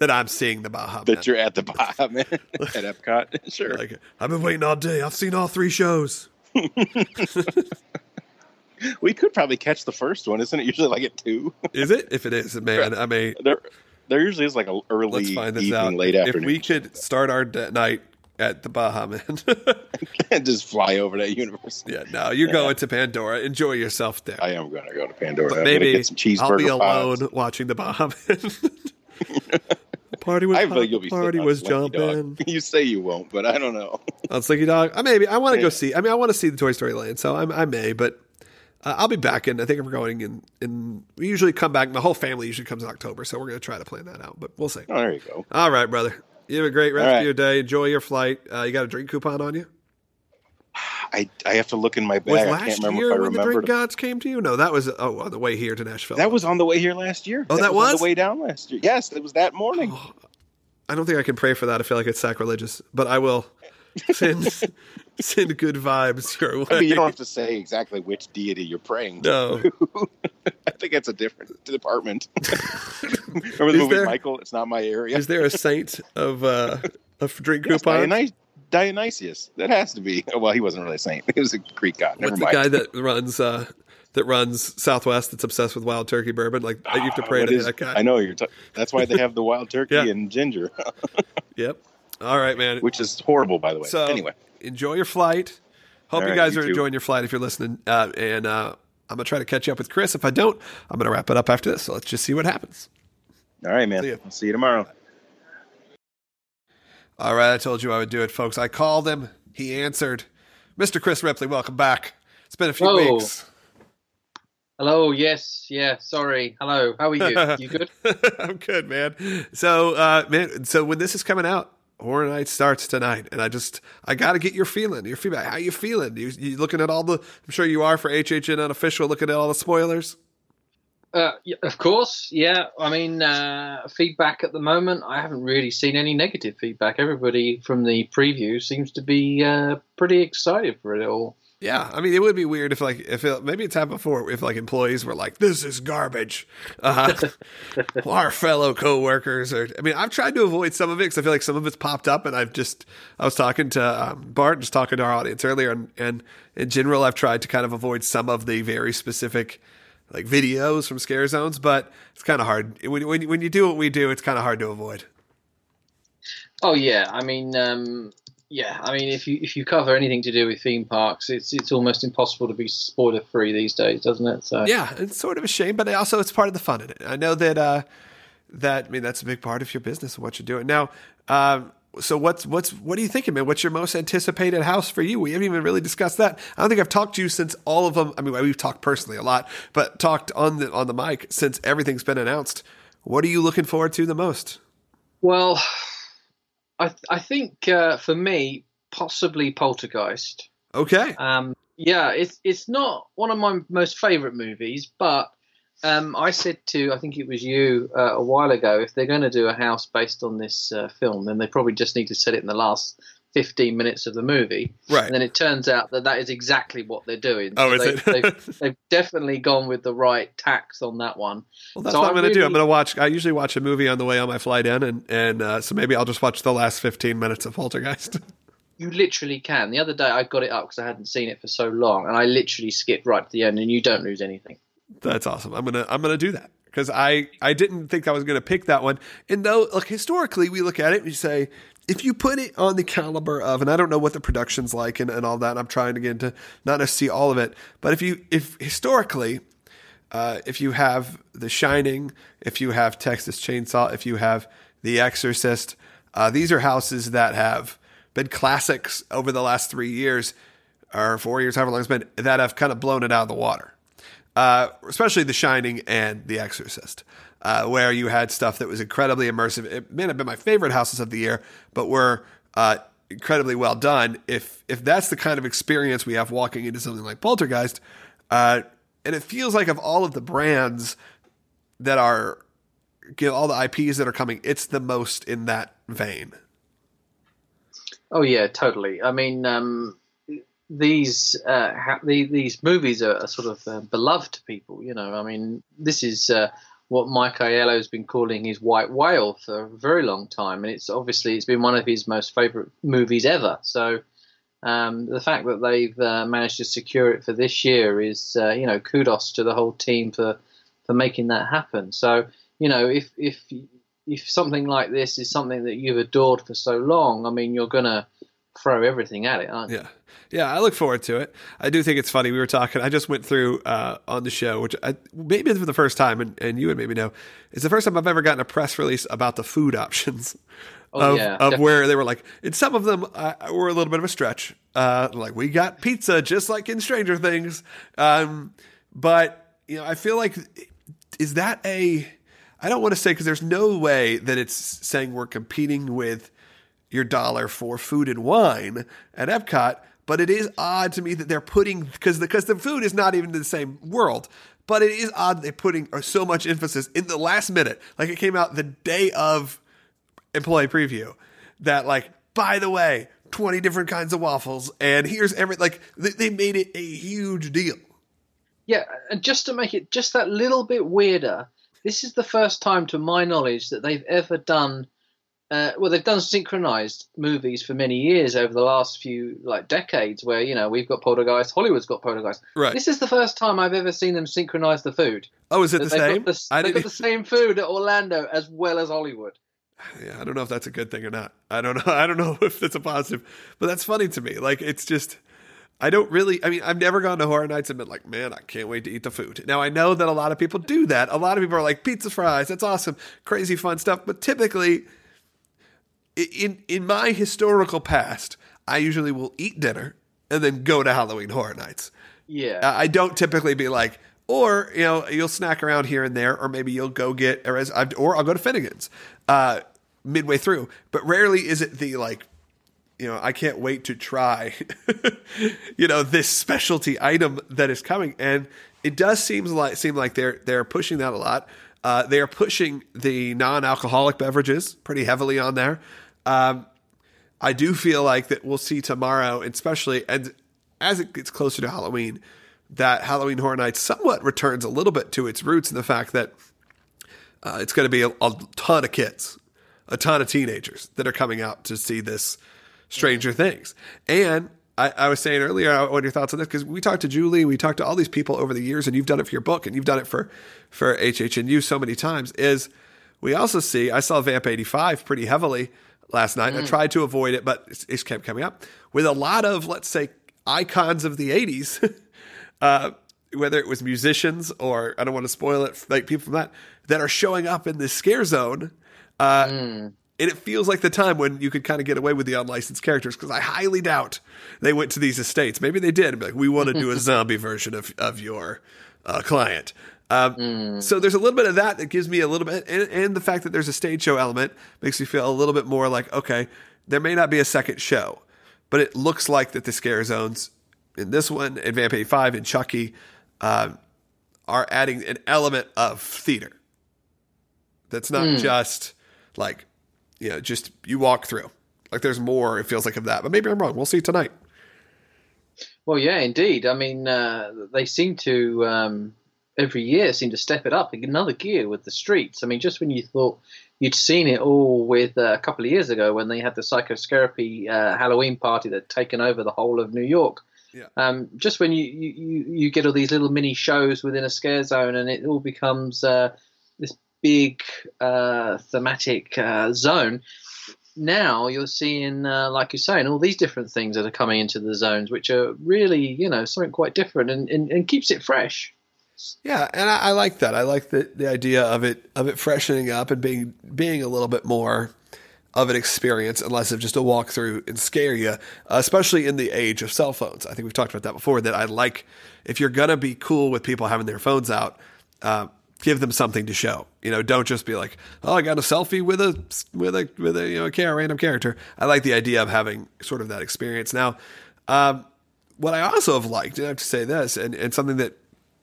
that I'm seeing the Baha that you're at the Baha Man at Epcot. Sure. Like I've been waiting all day. I've seen all three shows. we could probably catch the first one. Isn't it usually like at two? Is it? If it is, man, I may there, there usually is like a early Let's find this evening, out. late if afternoon. we could start our d- night at the Baha Man. and just fly over to Universal. yeah, no, you're going to Pandora. Enjoy yourself there. I am going to go to Pandora. I'm Maybe get some cheeseburger I'll be alone watching the Baha Man. Party was I feel like you'll be party was jumping. You say you won't, but I don't know. On Slinky Dog. I maybe I want to go see. I mean, I want to see the Toy Story Land, so I, I may, but. Uh, I'll be back in. I think we're going in. In we usually come back. My whole family usually comes in October, so we're going to try to plan that out. But we'll see. Oh, there you go. All right, brother. You have a great rest All of your day. Enjoy your flight. Uh, you got a drink coupon on you? I, I have to look in my bag. Was I can't last remember year if I when the drink gods came to you? No, that was oh on the way here to Nashville. That was on the way here last year. Oh, that on was? the way down last year. Yes, it was that morning. I don't think I can pray for that. I feel like it's sacrilegious, but I will send send good vibes your way. I mean, you don't have to say exactly which deity you're praying. to. no, I think it's a different department. Remember the Is movie there- Michael? It's not my area. is there a saint of uh of drink Yes, coupons? Dionysius. That has to be. Well, he wasn't really a saint. He was a Greek god. Never What's the mind. guy that runs uh that runs Southwest that's obsessed with wild turkey bourbon? Like you have to Ah, pray to is- that guy. I know you're. T- that's why they have the wild turkey Yeah. and ginger, Yep. All right, man. which is horrible, by the way. So anyway, enjoy your flight. Hope All you right, guys you are too. enjoying your flight if you're listening. Uh, and uh, I'm gonna try to catch up with Chris. If I don't, I'm gonna wrap it up after this. So let's just see what happens. All right, man. See. I'll see you tomorrow. All right, I told you I would do it, folks. I called him. He answered. Mr. Chris Ripley, welcome back. It's been a few weeks. Hello, yes, yeah, sorry. Hello, how are you? You good? I'm good, man. So, uh, man, so when this is coming out, Horror Night starts tonight, and I just I got to get your feeling, your feedback. How you feeling? You, you looking at all the? I'm sure you are for HHN unofficial. Looking at all the spoilers. Uh, of course, yeah. I mean, uh, feedback at the moment, I haven't really seen any negative feedback. Everybody from the preview seems to be uh, pretty excited for it all. Yeah, I mean, it would be weird if like if it, maybe it's happened before if like employees were like, "This is garbage." Uh, our fellow coworkers are. I mean, I've tried to avoid some of it because I feel like some of it's popped up, and I've just I was talking to um, Bart, just talking to our audience earlier, and and in general, I've tried to kind of avoid some of the very specific like videos from scare zones, but it's kind of hard when when when you do what we do, it's kind of hard to avoid. Oh yeah, I mean, um, yeah, I mean, if you if you cover anything to do with theme parks, it's it's almost impossible to be spoiler free these days, doesn't it? So Yeah, it's sort of a shame, but also it's part of the fun in it. I know that uh, that I mean that's a big part of your business and what you're doing now. Um, so what's what's what are you thinking, man? What's your most anticipated house for you? We haven't even really discussed that. I don't think I've talked to you since all of them. I mean, we've talked personally a lot, but talked on the on the mic since everything's been announced. What are you looking forward to the most? Well, I I think uh, for me, possibly Poltergeist. Okay, Um, yeah, it's it's not one of my most favourite movies, but um, I said to I think it was you uh, a while ago, if they're going to do a house based on this uh, film, then they probably just need to set it in the last fifteen minutes of the movie. right. And then it turns out that that is exactly what they're doing. Oh, is they, it? they've, they've definitely gone with the right tax on that one. Well, that's So what I'm going to do. I'm going to watch. I usually watch a movie on the way on my flight in, and and uh, so maybe I'll just watch the last 15 minutes of Poltergeist. You literally can. The other day I got it up because I hadn't seen it for so long, and I literally skipped right to the end, and you don't lose anything. That's awesome. I'm gonna I'm gonna do that because I I didn't think I was gonna pick that one. And though like historically we look at it, and we say if you put it on the caliber of, and I don't know what the production's like and, and all that. And I'm trying to get into not necessarily all of it, but if you if historically. Uh, if you have The Shining, if you have Texas Chainsaw, if you have The Exorcist, uh, these are houses that have been classics over the last three years or four years, however long it's been, that have kind of blown it out of the water uh, especially The Shining and The Exorcist, uh, where you had stuff that was incredibly immersive. It may have been my favorite houses of the year, but were uh, incredibly well done. If if that's the kind of experience we have walking into something like Poltergeist, uh, and it feels like of all of the brands that are, know, all the IPs that are coming, it's the most in that vein. Oh yeah, totally. I mean, um, these uh, ha- the, these movies are, are sort of uh, beloved to people. You know, I mean, this is uh, what Mike Aiello has been calling his white whale for a very long time, and it's obviously it's been one of his most favorite movies ever. So. Um, the fact that they've uh, managed to secure it for this year is, uh, you know, kudos to the whole team for, for making that happen. So, you know, if if if something like this is something that you've adored for so long, I mean, you're gonna throw everything at it, aren't you? Yeah. Yeah, I look forward to it. I do think it's funny. We were talking, I just went through uh, on the show, which I, maybe for the first time, and, and you would maybe know, it's the first time I've ever gotten a press release about the food options Oh, of, yeah, of where they were like, and some of them uh, were a little bit of a stretch. Uh, like, we got pizza just like in Stranger Things. Um, but, you know, I feel like, is that a, I don't want to say, because there's no way that it's saying we're competing with your dollar for food and wine at Epcot. But it is odd to me that they're putting because the, because the food is not even in the same world. But it is odd they're putting uh, so much emphasis in the last minute, like it came out the day of employee preview. That like, by the way, twenty different kinds of waffles, and here's every like they, they made it a huge deal. Yeah, and just to make it just that little bit weirder, this is the first time, to my knowledge, that they've ever done. Uh, well, they've done synchronized movies for many years over the last few like decades, where you know we've got Poltergeist, Hollywood's got Poltergeist. Right. This is the first time I've ever seen them synchronize the food. Oh, is it the same? The, I they've got the same food at Orlando as well as Hollywood. Yeah, I don't know if that's a good thing or not. I don't know. I don't know if that's a positive, but that's funny to me. Like it's just, I don't really. I mean, I've never gone to horror nights and been like, man, I can't wait to eat the food. Now I know that a lot of people do that. A lot of people are like, pizza fries, that's awesome, crazy fun stuff. But typically, in in my historical past, I usually will eat dinner and then go to Halloween horror nights. Yeah. I don't typically be like, or you know, you'll snack around here and there, or maybe you'll go get, or, as, or I'll go to Finnegan's uh, midway through. But rarely is it the like, you know, I can't wait to try, you know, this specialty item that is coming, and it does seem like seem like they're they're pushing that a lot. Uh, they are pushing the non-alcoholic beverages pretty heavily on there. Um, I do feel like that we'll see tomorrow, especially and as it gets closer to Halloween, that Halloween Horror Nights somewhat returns a little bit to its roots in the fact that uh, it's going to be a, a, ton of kids, a ton of teenagers that are coming out to see this Stranger Things. And I, I was saying earlier, what are your thoughts on this? Because we talked to Julie, we talked to all these people over the years, and you've done it for your book, and you've done it for for HHNU so many times. Is we also see I saw Vamp eighty five pretty heavily last night. Mm. I tried to avoid it, but it, it kept coming up with a lot of let's say icons of the '80s. uh, whether it was musicians or I don't want to spoil it, like people from that that are showing up in this scare zone. Uh, mm. And it feels like the time when you could kind of get away with the unlicensed characters because I highly doubt they went to these estates. Maybe they did. And be like, we want to do a zombie version of of your uh, client. Um, mm. So there's a little bit of that that gives me a little bit, and, and the fact that there's a stage show element makes me feel a little bit more like okay, there may not be a second show, but it looks like that the scare zones in this one, in Vamp 85, and Chucky, uh, are adding an element of theater. That's not mm. just like, you know, just you walk through. Like there's more, it feels like, of that. But maybe I'm wrong. We'll see tonight. Well, yeah, indeed. I mean, uh, they seem to, um, every year, seem to step it up another gear with the streets. I mean, just when you thought you'd seen it all with uh, a couple of years ago when they had the Psychoscurepy uh, Halloween party that taken over the whole of New York. Yeah. Um, just when you, you, you get all these little mini shows within a scare zone, and it all becomes uh, this big uh, thematic uh, zone. Now you're seeing, uh, like you're saying, all these different things that are coming into the zones, which are really, you know, something quite different and, and, and keeps it fresh. Yeah, and I, I, like that. I like the, the idea of it of it freshening up and being being a little bit more of an experience and less of just a walkthrough and scare you, especially in the age of cell phones. I think we've talked about that before. That I like if you're gonna be cool with people having their phones out, uh, give them something to show. You know, don't just be like, oh, I got a selfie with a with a with a you know a random character. I like the idea of having sort of that experience. Now, um, what I also have liked, and I have to say this, and, and something that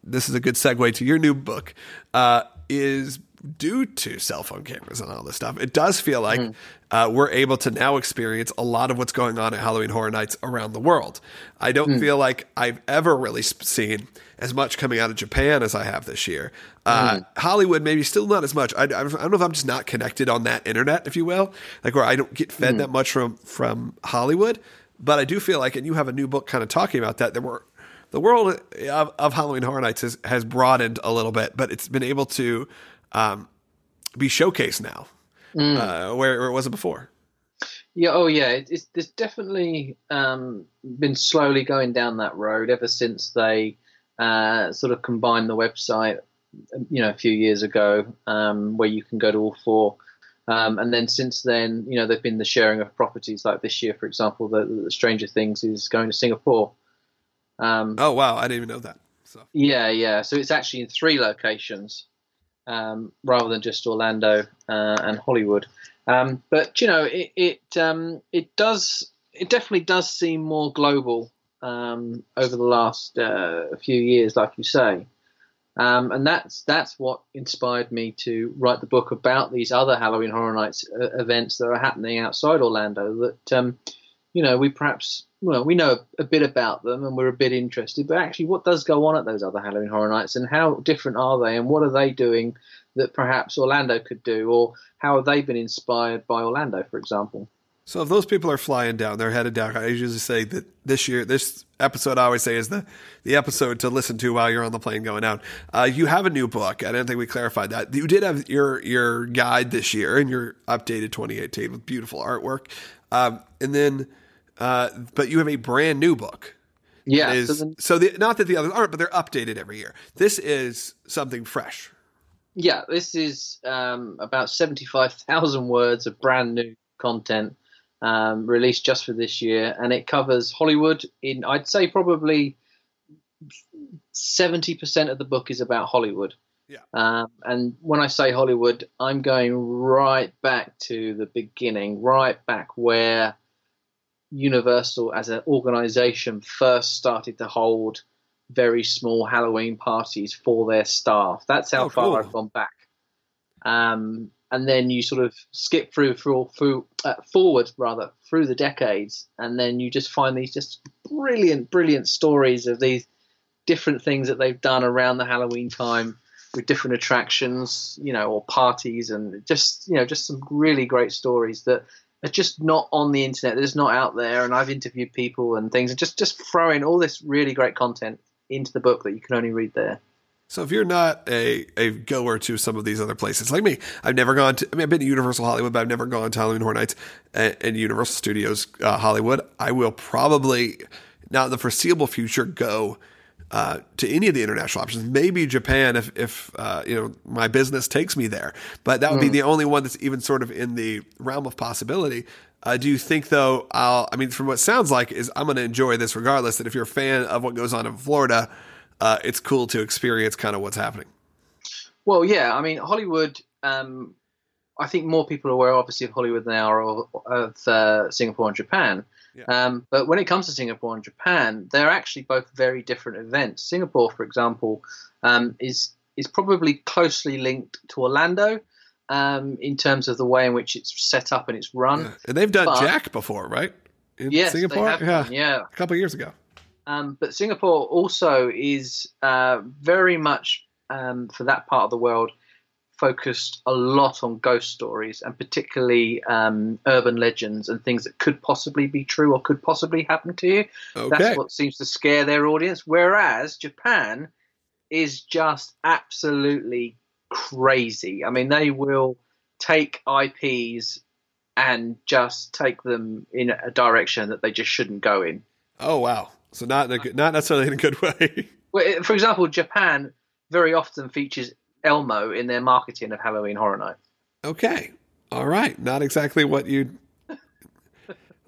this is a good segue to your new book, uh, is due to cell phone cameras and all this stuff, it does feel like mm. uh, we're able to now experience a lot of what's going on at Halloween Horror Nights around the world. I don't mm. feel like I've ever really seen as much coming out of Japan as I have this year. Uh, mm. Hollywood, maybe still not as much. I, I, don't know if I'm just not connected on that internet, if you will, like where I don't get fed mm. that much from from Hollywood. But I do feel like, and you have a new book kind of talking about that. There were the world of, of Halloween Horror Nights has, has broadened a little bit, but it's been able to um, be showcased now, mm. uh, where, where, it wasn't before. Yeah, oh yeah, it, it's, it's definitely um, been slowly going down that road ever since they uh, sort of combined the website, you know, a few years ago, um, where you can go to all four. Um, and then since then, you know, there've been the sharing of properties. Like this year, for example, the, the Stranger Things is going to Singapore. Um, oh wow, I didn't even know that. So. Yeah, yeah. So it's actually in three locations um, rather than just Orlando uh, and Hollywood. Um, but you know, it it, um, it does it definitely does seem more global um, over the last uh, few years, like you say. Um, and that's that's what inspired me to write the book about these other Halloween Horror Nights uh, events that are happening outside Orlando. That um, you know we perhaps well, we know a bit about them and we're a bit interested, but actually, what does go on at those other Halloween Horror Nights and how different are they and what are they doing that perhaps Orlando could do, or how have they been inspired by Orlando, for example? So, if those people are flying down, they're headed down. I usually say that this year, this episode, I always say is the the episode to listen to while you're on the plane going out. Uh, you have a new book. I didn't think we clarified that. You did have your your guide this year and your updated 2018 with beautiful artwork, um, and then uh, but you have a brand new book Yeah. Is, so so, the, not that the others aren't, but they're updated every year. This is something fresh. Yeah, this is um, about 75,000 words of brand new content um, released just for this year, and it covers Hollywood in, I'd say, probably 70% of the book is about Hollywood. Yeah. Um, and when I say Hollywood, I'm going right back to the beginning, right back where Universal as an organization first started to hold very small Halloween parties for their staff. That's how Oh, far cool. I've gone back. Um, and then you sort of skip through through, through uh, forward rather through the decades, and then you just find these just brilliant, brilliant stories of these different things that they've done around the Halloween time with different attractions, you know, or parties, and just you know, just some really great stories that are just not on the internet. They're just not out there. And I've interviewed people and things, and just just throwing all this really great content into the book that you can only read there. So if you're not a, a goer to some of these other places, like me, I've never gone to. I mean, I've been to Universal Hollywood, but I've never gone to Halloween Horror Nights and, and Universal Studios uh, Hollywood. I will probably, not in the foreseeable future, go uh, to any of the international options. Maybe Japan, if if uh, you know my business takes me there, but that would be the only one that's even sort of in the realm of possibility. Uh, do you think though? I'll. I mean, from what sounds like, is I'm going to enjoy this regardless. That if you're a fan of what goes on in Florida, uh, it's cool to experience kind of what's happening. Well, yeah, I mean Hollywood. Um, I think more people are aware, obviously, of Hollywood than they are of, of uh, Singapore and Japan. Yeah. Um, but when it comes to Singapore and Japan, they're actually both very different events. Singapore, for example, um, is is probably closely linked to Orlando um, in terms of the way in which it's set up and it's run. Yeah. And they've done But- Jack before, right? In Yes, Singapore, yeah, done, yeah. a couple of years ago. Um, but Singapore also is uh, very much um, for that part of the world focused a lot on ghost stories and particularly um, urban legends and things that could possibly be true or could possibly happen to you. Okay, That's what seems to scare their audience. Whereas Japan is just absolutely crazy. I mean, they will take IPs and just take them in a direction that they just shouldn't go in. oh wow. So not in a good, not necessarily in a good way. Well, for example, Japan very often features Elmo in their marketing of Halloween Horror Night. okay, all right. Not exactly what you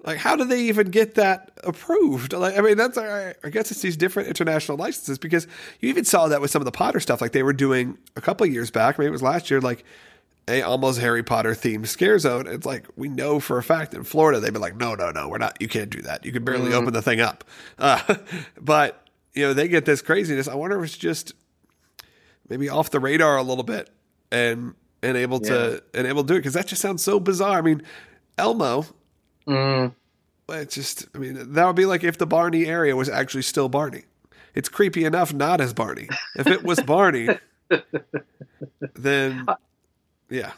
like. How do they even get that approved? Like, I mean, that's I I guess it's these different international licenses because you even saw that with some of the Potter stuff. Like they were doing a couple of years back, maybe it was last year. Like a almost Harry Potter themed scare zone. It's like we know for a fact in Florida they've been like, no, no, no, we're not. You can't do that. You can barely open the thing up. Uh, but you know they get this craziness. I wonder if it's just maybe off the radar a little bit and and able to and able to do it because that just sounds so bizarre. I mean, Elmo. Mm, It's just. I mean, that would be like if the Barney area was actually still Barney. It's creepy enough not as Barney. If it was Barney, then yeah.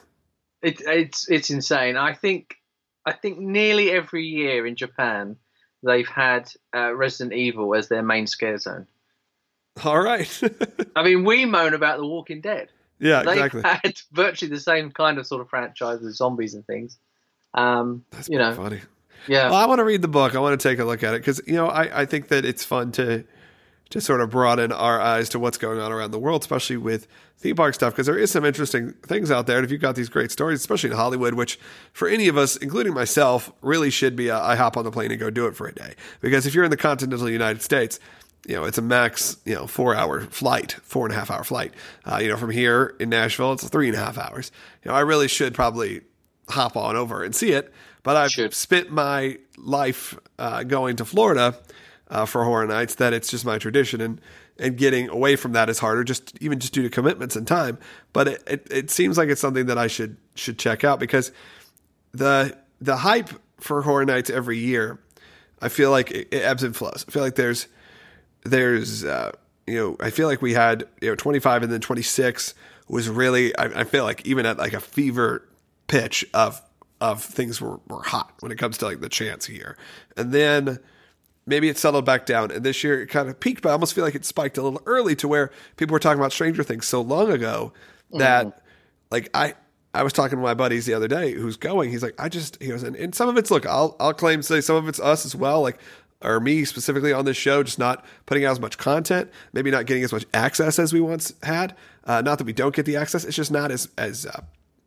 it, it's it's insane. I think I think nearly every year in Japan they've had uh, Resident Evil as their main scare zone. All right. I mean, we moan about The Walking Dead. yeah, They've exactly. had virtually the same kind of sort of franchise with zombies and things. Um, That's you know, funny. yeah. Well, I want to read the book. I want to take a look at it because you know I, I think that it's fun to to sort of broaden our eyes to what's going on around the world, especially with theme park stuff. Because there is some interesting things out there, and if you've got these great stories, especially in Hollywood, which for any of us, including myself, really should be a, I hop on the plane and go do it for a day. Because if you're in the continental United States, you know, it's a max, you know, four hour flight, four and a half hour flight. Uh, you know, from here in Nashville, it's three and a half hours. You know, I really should probably hop on over and see it. But I've Should. spent my life uh, going to Florida uh, for horror nights that it's just my tradition and and getting away from that is harder just even just due to commitments and time. But it, it, it seems like it's something that I should should check out because the the hype for horror nights every year I feel like it, it ebbs and flows. I feel like there's there's uh, you know I feel like we had you know 25 and then 26 was really I, I feel like even at like a fever pitch of of things were, were hot when it comes to like the chance here. And then maybe it settled back down and this year it kind of peaked but I almost feel like it spiked a little early to where people were talking about Stranger Things so long ago that like I I was talking to my buddies the other day who's going. He's like, I just he goes, and, and some of it's look, I'll I'll claim say some of it's us as well. Like or me specifically on this show, just not putting out as much content, maybe not getting as much access as we once had. Uh, not that we don't get the access, it's just not as as uh,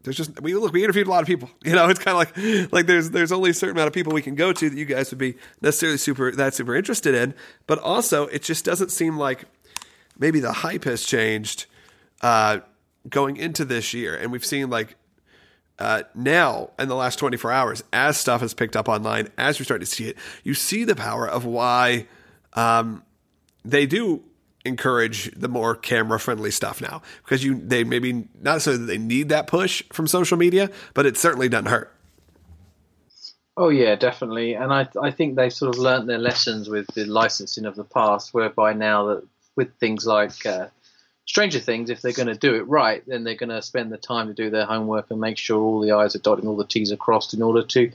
there's just we look we interviewed a lot of people. You know, it's kind of like like there's there's only a certain amount of people we can go to that you guys would be necessarily super that super interested in. But also, it just doesn't seem like maybe the hype has changed uh, going into this year, and we've seen like uh, now in the last 24 hours, as stuff has picked up online, as we're starting to see it, you see the power of why um, they do encourage the more camera friendly stuff now because you they maybe not so they need that push from social media, but it certainly doesn't hurt. Oh yeah, definitely, and I I think they've sort of learnt their lessons with the licensing of the past, whereby now that with things like uh, Stranger Things, if they're going to do it right, then they're going to spend the time to do their homework and make sure all the I's are dotted all the T's are crossed in order to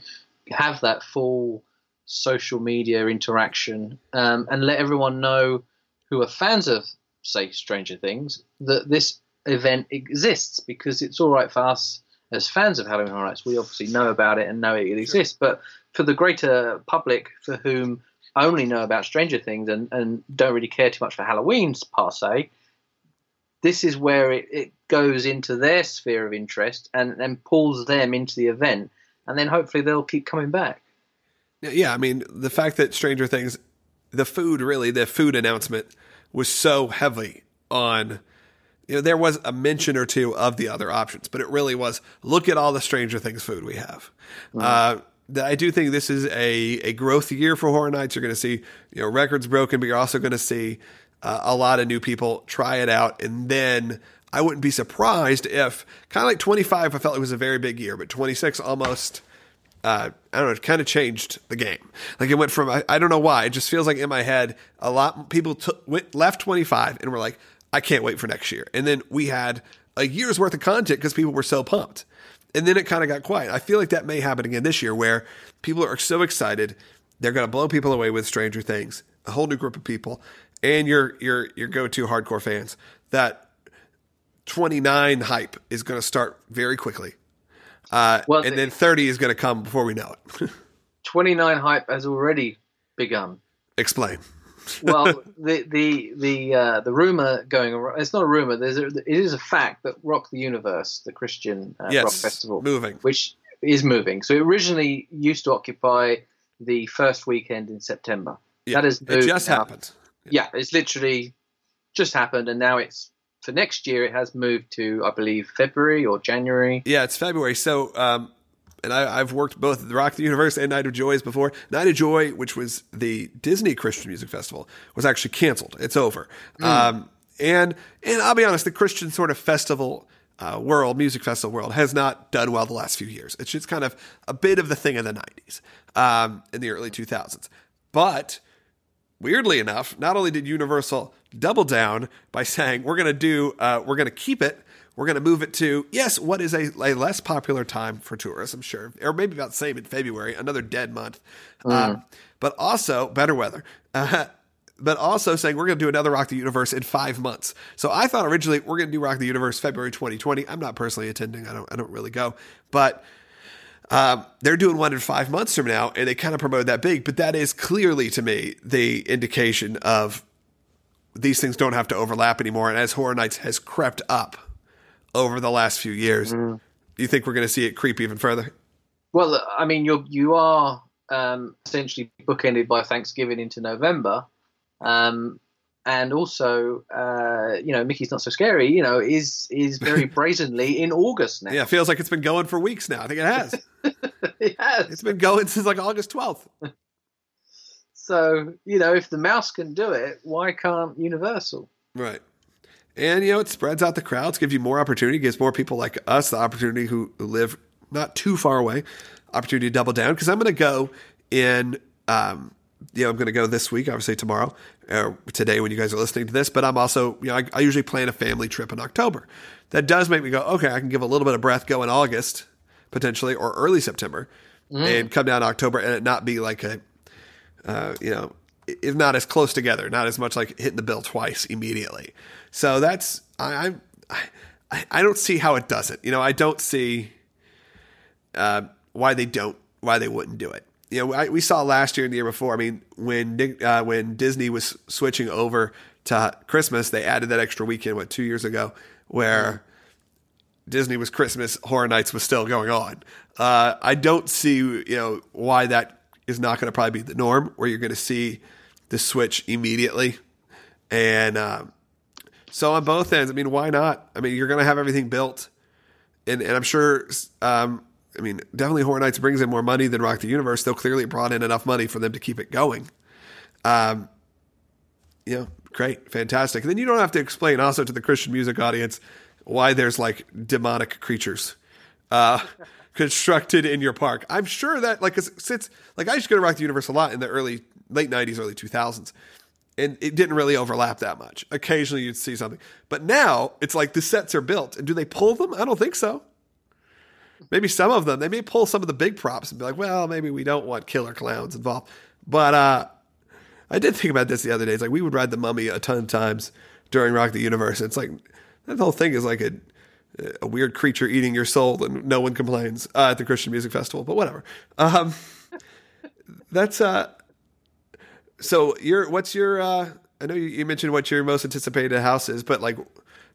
have that full social media interaction um, and let everyone know who are fans of, say, Stranger Things, that this event exists because it's all right for us as fans of Halloween Horror Nights. We obviously know about it and know it exists, but for the greater public for whom only know about Stranger Things and, and don't really care too much for Halloween's per se, this is where it, it goes into their sphere of interest and then pulls them into the event, and then hopefully they'll keep coming back. Yeah, I mean, the fact that Stranger Things, the food really, the food announcement was so heavy on. You know, there was a mention or two of the other options, but it really was look at all the Stranger Things food we have. Mm. Uh, I do think this is a, a growth year for Horror Nights. You're going to see you know records broken, but you're also going to see uh, a lot of new people try it out, and then I wouldn't be surprised if kind of like 25. I felt it was a very big year, but 26 almost. Uh, I don't know, it kind of changed the game. Like it went from, I, I, don't know why, it just feels like in my head, a lot people took, went, left 25 and were like, I can't wait for next year. And then we had a year's worth of content because people were so pumped. And then it kind of got quiet. I feel like that may happen again this year where people are so excited. They're going to blow people away with Stranger Things, a whole new group of people and your your your go-to hardcore fans that 29 hype is going to start very quickly. Uh, well, and then 30 is going to come before we know it. 29 hype has already begun. Explain. well, the the the uh, the rumor going around, it's not a rumor. There's a, it is a fact that Rock the Universe, the Christian uh, yes, rock festival, moving, which is moving. So it originally used to occupy the first weekend in September. Yeah, that is it just now. happened yeah, it's literally just happened, and now it's for next year. It has moved to, I believe, February or January. Yeah, it's February. So, um, and I, have worked both the Rock the Universe and Night of Joys before. Night of Joy, which was the Disney Christian Music Festival, was actually canceled. It's over. Mm. Um, and and I'll be honest, the Christian sort of festival. Uh, world, music festival world, has not done well the last few years. It's just kind of a bit of the thing in the 90s, um, in the early 2000s. But weirdly enough, not only did Universal double down by saying we're going to do, uh, we're going to keep it, we're going to move it to yes, what is a, a, less popular time for tourists, I'm sure, or maybe about the same in February, another dead month, mm. uh, but also better weather. Uh, but also saying we're going to do another Rock the Universe in five months. So I thought originally we're going to do Rock the Universe February 2020. I'm not personally attending. I don't. I don't really go, but um, they're doing one in five months from now, and they kind of promoted that big. But that is clearly to me the indication of these things don't have to overlap anymore. And as Horror Nights has crept up over the last few years, mm. do you think we're going to see it creep even further? Well, I mean, you you are um, essentially bookended by Thanksgiving into November. Um, and also, uh, you know, Mickey's not so scary. You know, is is very brazenly in August now. Yeah, feels like it's been going for weeks now. I think it has. it has. It's been going since like August twelfth. so you know, if the mouse can do it, why can't Universal? Right. And you know, it spreads out the crowds, gives you more opportunity, gives more people like us the opportunity who live not too far away, opportunity to double down. Because I'm going to go in um, you know, I'm going to go this week, obviously tomorrow, or today when you guys are listening to this. But I'm also, you know, I, I, usually plan a family trip in October. That does make me go, okay, I can give a little bit of breath, go in August potentially or early September, mm. and come down October, and it not be like a, uh, you know, if not as close together, not as much like hitting the bill twice immediately. So that's I I I don't see how it does it. You know, I don't see uh, why they don't why they wouldn't do it. you know, I, we saw last year and the year before. I mean, when uh, when Disney was switching over to Christmas, they added that extra weekend. What two years ago, where Disney was Christmas, Horror Nights was still going on. Uh, I don't see you know why that is not going to probably be the norm, where you're going to see the switch immediately, and um, so on both ends. I mean, why not? I mean, you're going to have everything built, and and I'm sure. Um, I mean, definitely Horror Nights brings in more money than Rock the Universe. They'll clearly brought in enough money for them to keep it going. Um, you know, great, fantastic. And then you don't have to explain also to the Christian music audience why there's like demonic creatures uh, constructed in your park. I'm sure that like since like I used to go to Rock the Universe a lot in the early late '90s, early 2000s, and it didn't really overlap that much. Occasionally you'd see something, but now it's like the sets are built, and do they pull them? I don't think so. Maybe some of them they may pull some of the big props and be like, well, maybe we don't want killer clowns involved. But uh, I did think about this the other day. It's like we would ride the Mummy a ton of times during Rock the Universe. It's like that whole thing is like a a weird creature eating your soul, and no one complains uh, at the Christian Music Festival. But whatever. Um, that's uh. So your what's your? Uh, I know you, you mentioned what your most anticipated house is, but like,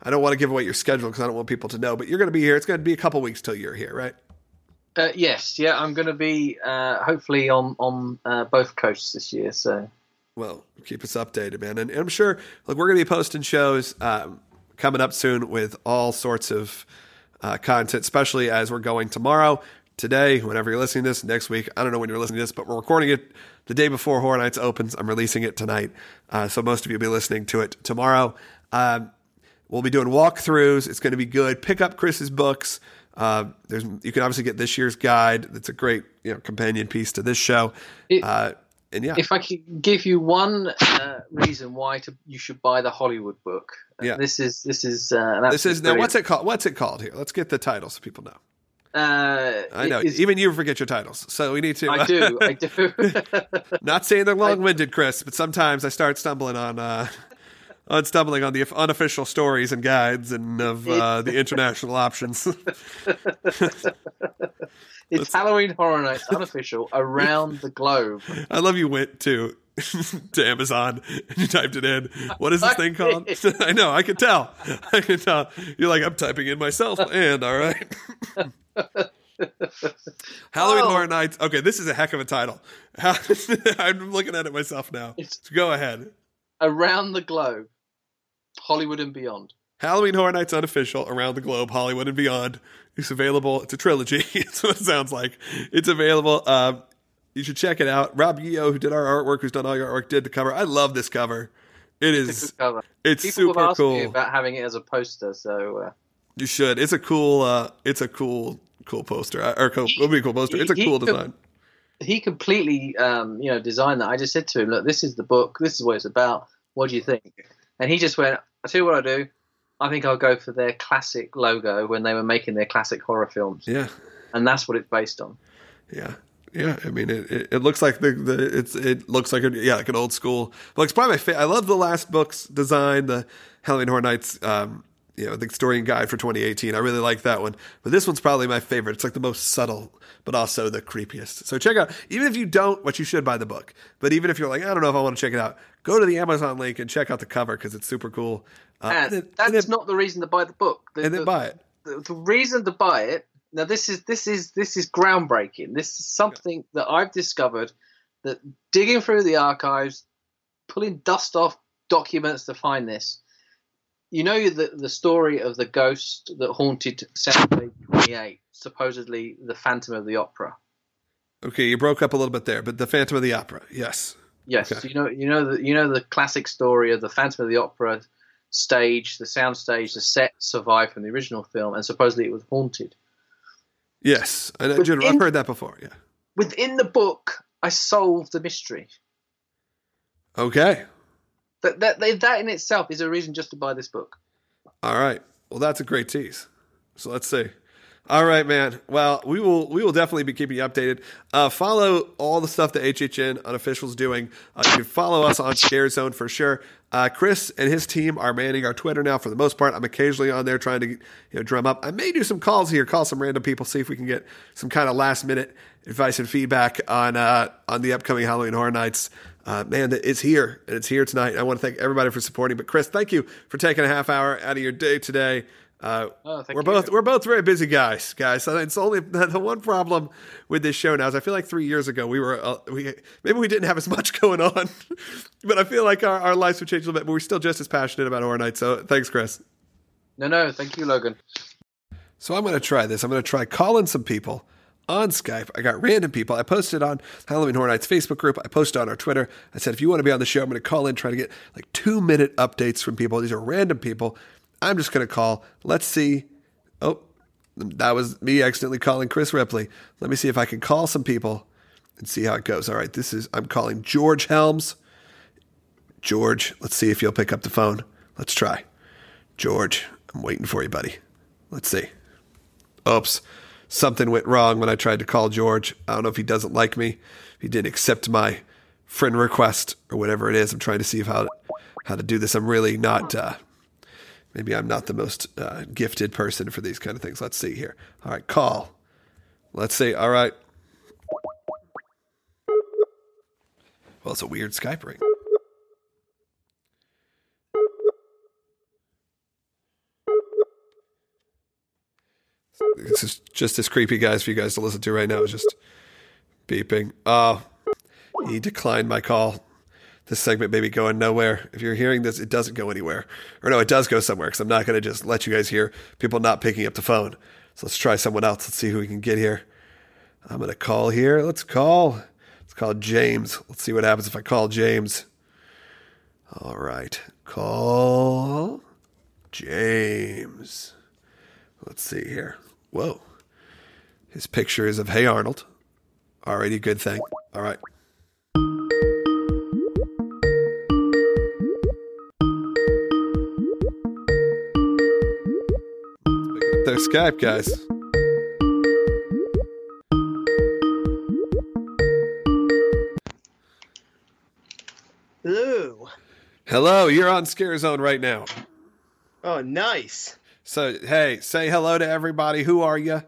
I don't want to give away your schedule because I don't want people to know. But you're going to be here. It's going to be a couple weeks till you're here, right? Uh, yes, yeah, I'm going to be uh, hopefully on on uh, both coasts this year. So, well, keep us updated, man. And, and I'm sure, like, we're going to be posting shows. Um, coming up soon with all sorts of uh, content, especially as we're going tomorrow, today, whenever you're listening to this, next week. I don't know when you're listening to this, but we're recording it the day before Horror Nights opens. I'm releasing it tonight. Uh, so most of you will be listening to it tomorrow. Um, we'll be doing walkthroughs. It's going to be good. Pick up Chris's books. Uh, there's you can obviously get this year's guide. That's a great you know companion piece to this show. It, uh, and yeah, if I could give you one uh, reason why to, you should buy the Hollywood book, yeah, this is this is uh, this is now what's it called? What's it called here? Let's get the title so people know. Uh, I know. Even you forget your titles, so we need to. I do. I do. not saying they're long-winded, Chris, but sometimes I start stumbling on uh, on stumbling on the unofficial stories and guides and of uh, the international options. it's Halloween Horror Nights unofficial around the globe. I love you went to to Amazon and you typed it in. What is this thing called? I know. I can tell. I can tell. You're like I'm typing in myself and all right. Halloween oh. Horror Nights. Okay, this is a heck of a title. I'm looking at it myself now. So go ahead. Around the globe, Hollywood and beyond. Halloween Horror Nights unofficial around the globe, Hollywood and beyond. It's available. It's a trilogy. It's what it sounds like. It's available. Um, you should check it out. Rob Yeo, who did our artwork, who's done all your artwork, did the cover. I love this cover. It is. It's, cover. it's People super have asked cool. Me about having it as a poster, so uh... you should. It's a cool. Uh, it's a cool, cool poster. Or cool, it'll be a cool poster. It's a cool design. He completely, um, you know, designed that. I just said to him, "Look, this is the book. This is what it's about. What do you think?" And he just went, "I tell you what I do. I think I'll go for their classic logo when they were making their classic horror films. Yeah, and that's what it's based on. Yeah, yeah. I mean, it, it, it looks like the, the it's it looks like a, yeah like an old school. But it's probably my favorite. I love the last book's design, the Halloween Horror Nights. Um, you know, the historian guide for 2018. I really like that one. But this one's probably my favorite. It's like the most subtle, but also the creepiest. So check out, even if you don't, what you should buy the book. But even if you're like, I don't know if I want to check it out, go to the Amazon link and check out the cover because it's super cool. Uh, and, that's not the reason to buy the book. The, and then the, buy it. The, the, reason to buy it. Now this is this is this is groundbreaking. This is something yeah. that I've discovered that digging through the archives, pulling dust off documents to find this you know the the story of the ghost that haunted Soundstage 28, supposedly the Phantom of the Opera. Okay, you broke up a little bit there, but the Phantom of the Opera, yes. Yes, okay. you know you know the you know the classic story of the Phantom of the Opera stage, the sound stage, the set survived from the original film, and supposedly it was haunted. Yes, uh, I know, within, I've heard that before. Yeah. Within the book, I solved the mystery. Okay. That, that that in itself is a reason just to buy this book. All right. Well, that's a great tease. So let's see. All right, man. Well, we will we will definitely be keeping you updated. Uh, follow all the stuff that HHN unofficial is doing. Uh, you can follow us on Scare Zone for sure. Uh, Chris and his team are manning our Twitter now for the most part. I'm occasionally on there trying to you know drum up. I may do some calls here, call some random people, see if we can get some kind of last minute advice and feedback on uh, on the upcoming Halloween Horror Nights. Uh, man, it's here and it's here tonight. I want to thank everybody for supporting. But Chris, thank you for taking a half hour out of your day today. Uh, Oh, we're you. both we're both very busy guys, guys. So it's only the one problem with this show now is I feel like three years ago we were uh, we maybe we didn't have as much going on, but I feel like our, our lives have changed a little bit. But we're still just as passionate about Horror Night. So thanks, Chris. No, no, thank you, Logan. So I'm going to try this. I'm going to try calling some people on Skype. I got random people. I posted on Halloween Horror Nights Facebook group. I posted on our Twitter. I said, if you want to be on the show, I'm going to call in, try to get like two minute updates from people. These are random people. I'm just going to call. Let's see. Oh, that was me accidentally calling Chris Ripley. Let me see if I can call some people and see how it goes. All right, this is, I'm calling George Helms. George, let's see if you'll pick up the phone. Let's try. George, I'm waiting for you, buddy. Let's see. Oops. Something went wrong when I tried to call George. I don't know if he doesn't like me. He didn't accept my friend request or whatever it is. I'm trying to see how how to do this. I'm really not uh maybe I'm not the most uh, gifted person for these kind of things. Let's see here. All right, call. Let's see. All right. Well, it's a weird Skype ring. This is just as creepy, guys, for you guys to listen to right now. It's just beeping. Oh, he declined my call. This segment may be going nowhere. If you're hearing this, it doesn't go anywhere. Or no, it does go somewhere because I'm not going to just let you guys hear people not picking up the phone. So let's try someone else. Let's see who we can get here. I'm going to call here. Let's call. Let's call James. Let's see what happens if I call James. All right. Call James. Let's see here. Whoa. His picture is of Hey Arnold. Alrighty, good thing. All right. Skype, guys. Hello. Hello, you're on Scare Zone right now. Oh, nice. So, hey, say hello to everybody. Who are you?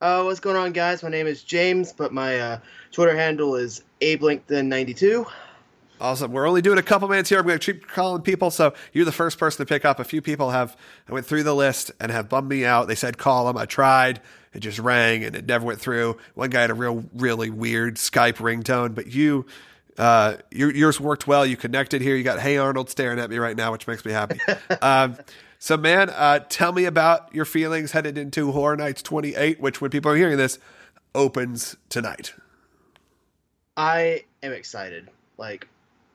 Uh, what's going on, guys? My name is James, but my uh, Twitter handle is ablinkton92. Awesome. We're only doing a couple minutes here. I'm going to keep calling people. So you're the first person to pick up. A few people have, I went through the list and have bummed me out. They said call them. I tried. It just rang and it never went through. One guy had a real, really weird Skype ringtone, but you, uh, your, yours worked well. You connected here. You got Hey Arnold staring at me right now, which makes me happy. um, so, man, uh, tell me about your feelings headed into Horror Nights 28, which, when people are hearing this, opens tonight. I am excited. Like,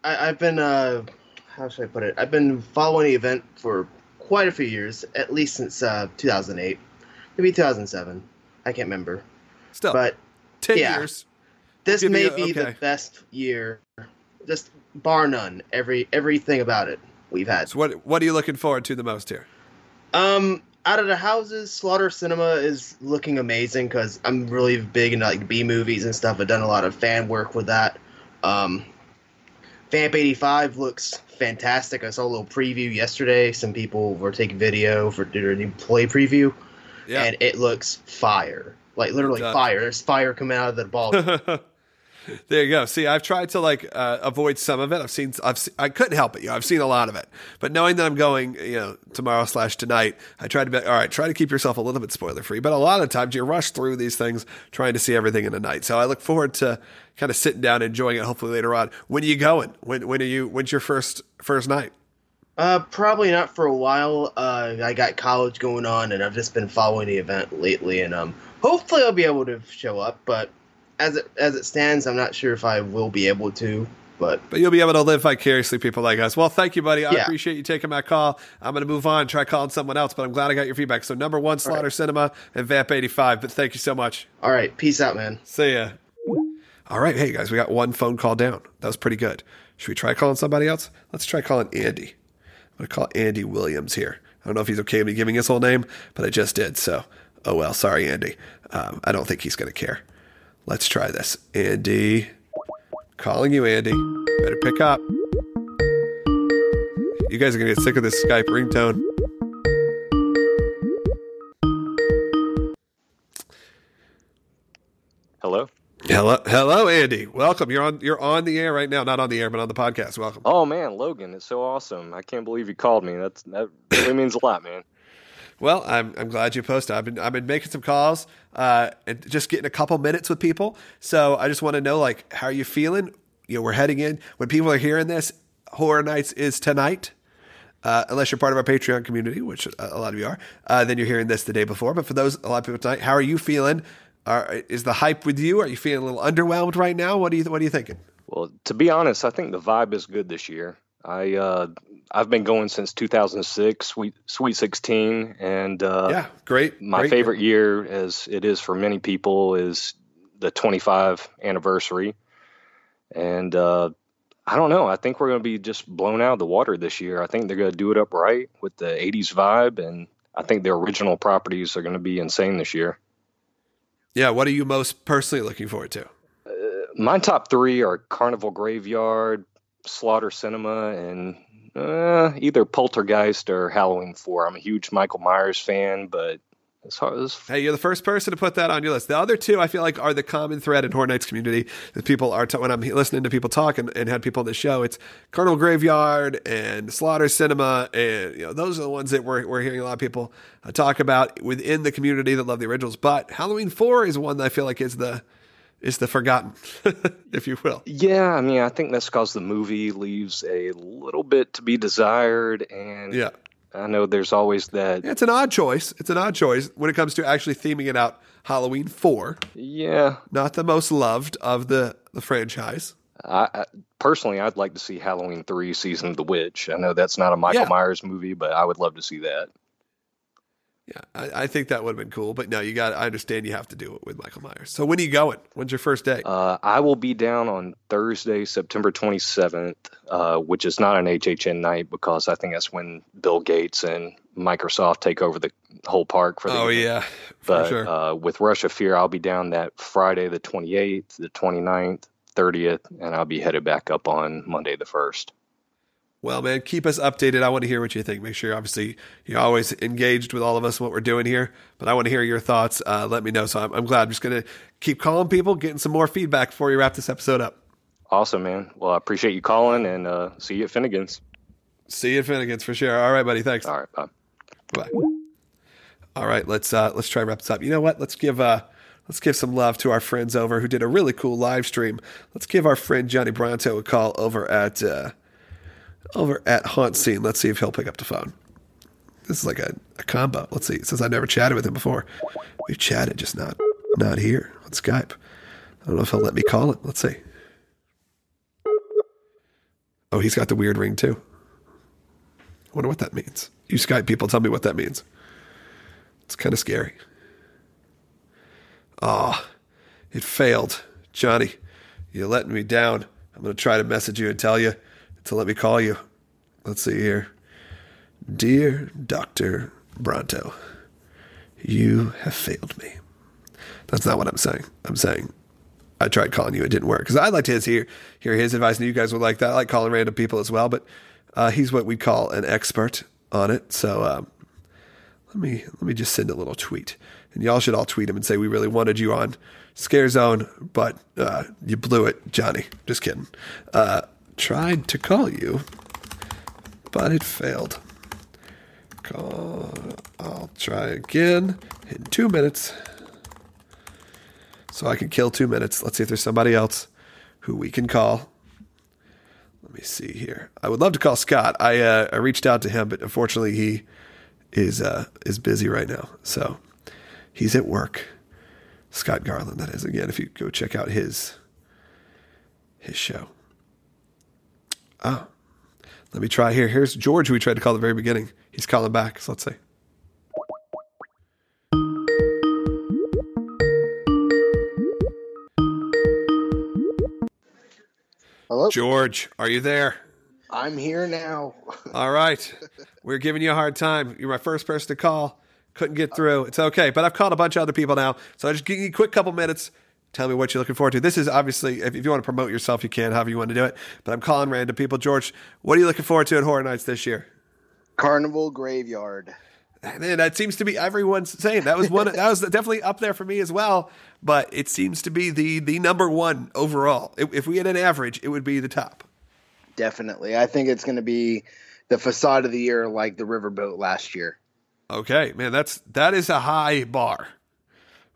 I, I've been, uh, how should I put it? I've been following the event for quite a few years, at least since uh, 2008, maybe 2007. I can't remember. Still, But 10 yeah. years. this Give may a- be the best year, just bar none. Every everything about it we've had. So, what, what are you looking forward to the most here? Um, out of the houses, Slaughter Sinema is looking amazing because I'm really big into like B movies and stuff. I've done a lot of fan work with that. Um, Vamp 85 looks fantastic. I saw a little preview yesterday. Some people were taking video for their new play preview, Yeah. and it looks fire. Like literally It does. fire. There's fire coming out of the ball. there you go. See, I've tried to like uh, avoid some of it. I've seen, I've, se- I couldn't help it. You know, I've seen a lot of it. But knowing that I'm going, you know, tomorrow slash tonight, I try to be all right. Try to keep yourself a little bit spoiler free. But a lot of times you rush through these things trying to see everything in a night. So I look forward to kind of sitting down, enjoying it. Hopefully later on. When are you going? When when are you? When's your first first night? Uh, probably not for a while. Uh, I got college going on, and I've just been following the event lately, and um, hopefully I'll be able to show up. But as it as it stands, I'm not sure if I will be able to. But But you'll be able to live vicariously, people like us. Well, thank you, buddy. I Yeah. appreciate you taking my call. I'm going to move on, try calling someone else, but I'm glad I got your feedback. So, number one, Slaughter right. Sinema and Vamp 85. But thank you so much. all right, peace out, man. See ya. All right. Hey, guys, we got one phone call down. That was pretty good. Should we try calling somebody else? Let's try calling Andy. I'm going to call Andy Williams here. I don't know if he's okay with me giving his whole name, but I just did. So Oh well, sorry, Andy. Um, I don't think he's going to care. Let's try this. Andy, calling you, Andy. Better pick up. You guys are going to get sick of this Skype ringtone. Hello. Hello, hello, Andy. Welcome. You're on. You're on the air right now. Not on the air, but on the podcast. Welcome. Oh man, Logan, it's so awesome. I can't believe you called me. That's that really means a lot, man. Well, I'm, I'm glad you posted. I've been I've been making some calls uh, and just getting a couple minutes with people. So I just want to know like how are you feeling? You know, we're heading in when people are hearing this. Horror Nights is tonight. Uh, unless you're part of our Patreon community, which a lot of you are, uh, then you're hearing this the day before. But for those, a lot of people tonight, how are you feeling? Are, is the hype with you? Are you feeling a little underwhelmed right now? What do you What are you thinking? Well, to be honest, I think the vibe is good this year. I uh, I've been going since 2006, Sweet Sweet 16, and uh, yeah, great. My great. favorite year, as it is for many people, is the 25 anniversary, and uh, I don't know. I think we're going to be just blown out of the water this year. I think they're going to do it up right with the 80s vibe, and I think the original properties are going to be insane this year. Yeah, what are you most personally looking forward to? Uh, my top three are Carnival Graveyard, Slaughter Sinema, and uh, either Poltergeist or Halloween 4. I'm a huge Michael Myers fan, but as as hey, you're the first person to put that on your list. The other two, I feel like, are the common thread in Horror Nights community. That people are t- when I'm listening to people talk and, and had people on the show, it's Carnival Graveyard and Slaughter Sinema, and you know those are the ones that we're we're hearing a lot of people uh, talk about within the community that love the originals. But Halloween Four is one that I feel like is the is the forgotten, if you will. Yeah, I mean, I think that's because the movie leaves a little bit to be desired, and yeah, I know there's always that. Yeah, it's an odd choice. It's an odd choice when it comes to actually theming it out. Halloween four. Yeah, not the most loved of the the franchise. I, I, personally, I'd like to see Halloween three, Season of the Witch. I know that's not a Michael Yeah. Myers movie, but I would love to see that. Yeah, I, I think that would have been cool. But no, you got. I understand you have to do it with Michael Myers. So when are you going? When's your first day? Uh, I will be down on Thursday, September 27th, uh, which is not an HHN night because I think that's when Bill Gates and Microsoft take over the whole park for the oh evening. yeah, But sure. uh, with Rush of Fear, I'll be down that Friday, the 28th, the 29th, 30th, and I'll be headed back up on Monday, the 1st. Well, man, keep us updated. I want to hear what you think. Make sure, obviously, you're always engaged with all of us and what we're doing here. But I want to hear your thoughts. Uh, let me know. So I'm, I'm glad. I'm just going to keep calling people, getting some more feedback before we wrap this episode up. Awesome, man. Well, I appreciate you calling and uh, see you at Finnegan's. See you at Finnegan's for sure. All right, buddy. Thanks. All right, bye. Bye. All right, let's uh, let's try and wrap this up. You know what? Let's give uh, let's give some love to our friends over who did a really cool live stream. Let's give our friend Johnny Bronto a call over at uh, over at Haunt Scene. Let's see if he'll pick up the phone. This is like a, a combo. Let's see. Since I never chatted with him before, we've chatted, just not not here on Skype. I don't know if he'll let me call it. Let's see. Oh, he's got the weird ring too. I wonder what that means. You Skype people, tell me what that means. It's kind of scary. Oh, it failed. Johnny, you're letting me down. I'm going to try to message you and tell you to let me call you. Let's see here. Dear Dr. Bronto, you have failed me. That's not what I'm saying. I'm saying I tried calling you, it didn't work. Because I'd like to his, hear, hear his advice, and you guys would like that. I like calling random people as well, but uh, he's what we call an expert on it. So um, let me let me just send a little tweet, and y'all should all tweet him and say we really wanted you on Scare Zone, but uh, you blew it, Johnny. Just kidding. Uh, tried to call you, but it failed. Call. I'll try again in two minutes, so I can kill two minutes. Let's see if there's somebody else who we can call. Let me see here. I would love to call Scott. I uh, I reached out to him, but unfortunately he is uh, is busy right now. So he's at work. Scott Garland, that is. Again, if you go check out his his show. Oh, let me try here. Here's George, who we tried to call at the very beginning. He's calling back. So let's see. Hello? George, are you there? I'm here now. All right. We're giving you a hard time. You're my first person to call. Couldn't get through. It's okay. But I've called a bunch of other people now. So I just give you a quick couple minutes. Tell me what you're looking forward to. This is obviously, if, if you want to promote yourself, you can, however you want to do it. But I'm calling random people. George, what are you looking forward to at Horror Nights this year? Carnival Graveyard. And that seems to be everyone's saying that was one. that was definitely up there for me as well. But it seems to be the the number one overall. If, if we had an average, it would be the top. Definitely, I think it's going to be the facade of the year, like the Riverboat last year. Okay, man, that's that is a high bar.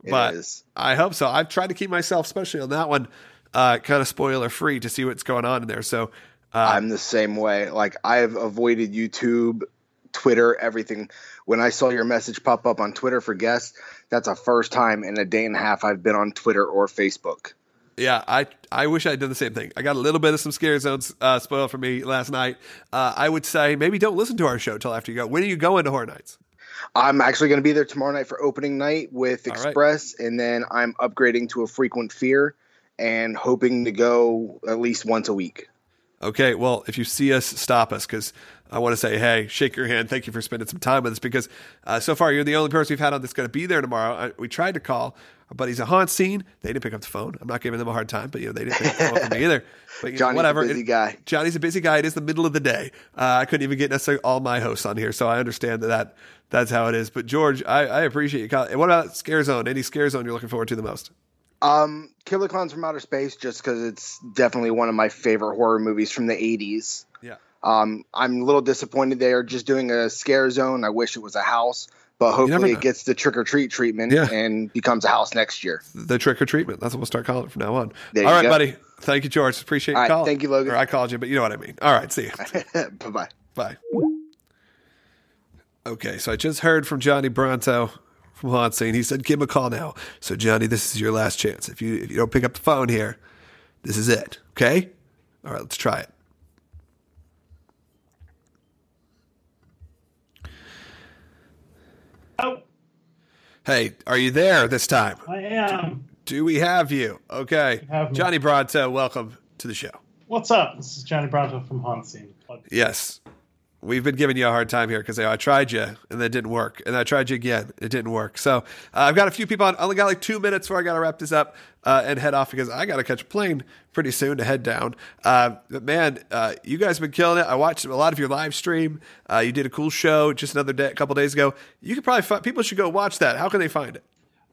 It but is. I hope so. I've tried to keep myself, especially on that one, uh, kind of spoiler free to see what's going on in there. So uh, I'm the same way. Like I've avoided YouTube, Twitter, everything. When I saw your message pop up on Twitter for guests, that's a first time in a day and a half I've been on Twitter or Facebook. Yeah, I I wish I'd done the same thing. I got a little bit of some scare zones uh, spoiled for me last night. Uh, I would say maybe don't listen to our show till after you go. When are you going to Horror Nights? I'm actually going to be there tomorrow night for opening night with All right. Express, and then I'm upgrading to a frequent fear and hoping to go at least once a week. Okay, well, if you see us, stop us because I want to say, hey, shake your hand. Thank you for spending some time with us because uh, so far you're the only person we've had on that's going to be there tomorrow. I, we tried to call our buddies at Haunt Scene. They didn't pick up the phone. I'm not giving them a hard time, but you know they didn't pick up the phone for me either. But you know, Johnny's whatever. a busy guy. Johnny's a busy guy. It is the middle of the day. Uh, I couldn't even get necessarily all my hosts on here, so I understand that, that that's how it is. But George, I, I appreciate you. And what about Scare Zone? Any Scare Zone you're looking forward to the most? Um, Killer Clowns from Outer Space, just because it's definitely one of my favorite horror movies from the '80s. Yeah. Um, I'm a little disappointed they are just doing a scare zone. I wish it was a house, but hopefully it gets the trick or treat treatment Yeah. and becomes a house next year. The trick or treatment. That's what we'll start calling it from now on. There all right, go. buddy. Thank you, George. Appreciate All you right, thank you, Logan. Or I called you, but you know what I mean. All right, see you. bye bye. Okay, so I just heard from Johnny Bronto from Haunt Scene. He said, "Give him a call now." So Johnny, this is your last chance. If you if you don't pick up the phone here, this is it. Okay. All right, let's try it. Oh, Hey, are you there this time? I am. Do we have you? Okay. Have. Johnny Bronto, welcome to the show. What's up? This is Johnny Bronto from Haunt Scene. Yes. We've been giving you a hard time here because I tried you and that didn't work. And I tried you again. It didn't work. So uh, I've got a few people on. I only got like two minutes before I got to wrap this up uh, and head off because I got to catch a plane pretty soon to head down. Uh, but man, uh, you guys have been killing it. I watched a lot of your live stream. Uh, you did a cool show just another day, a couple days ago. You could probably find, people should go watch that. How can they find it?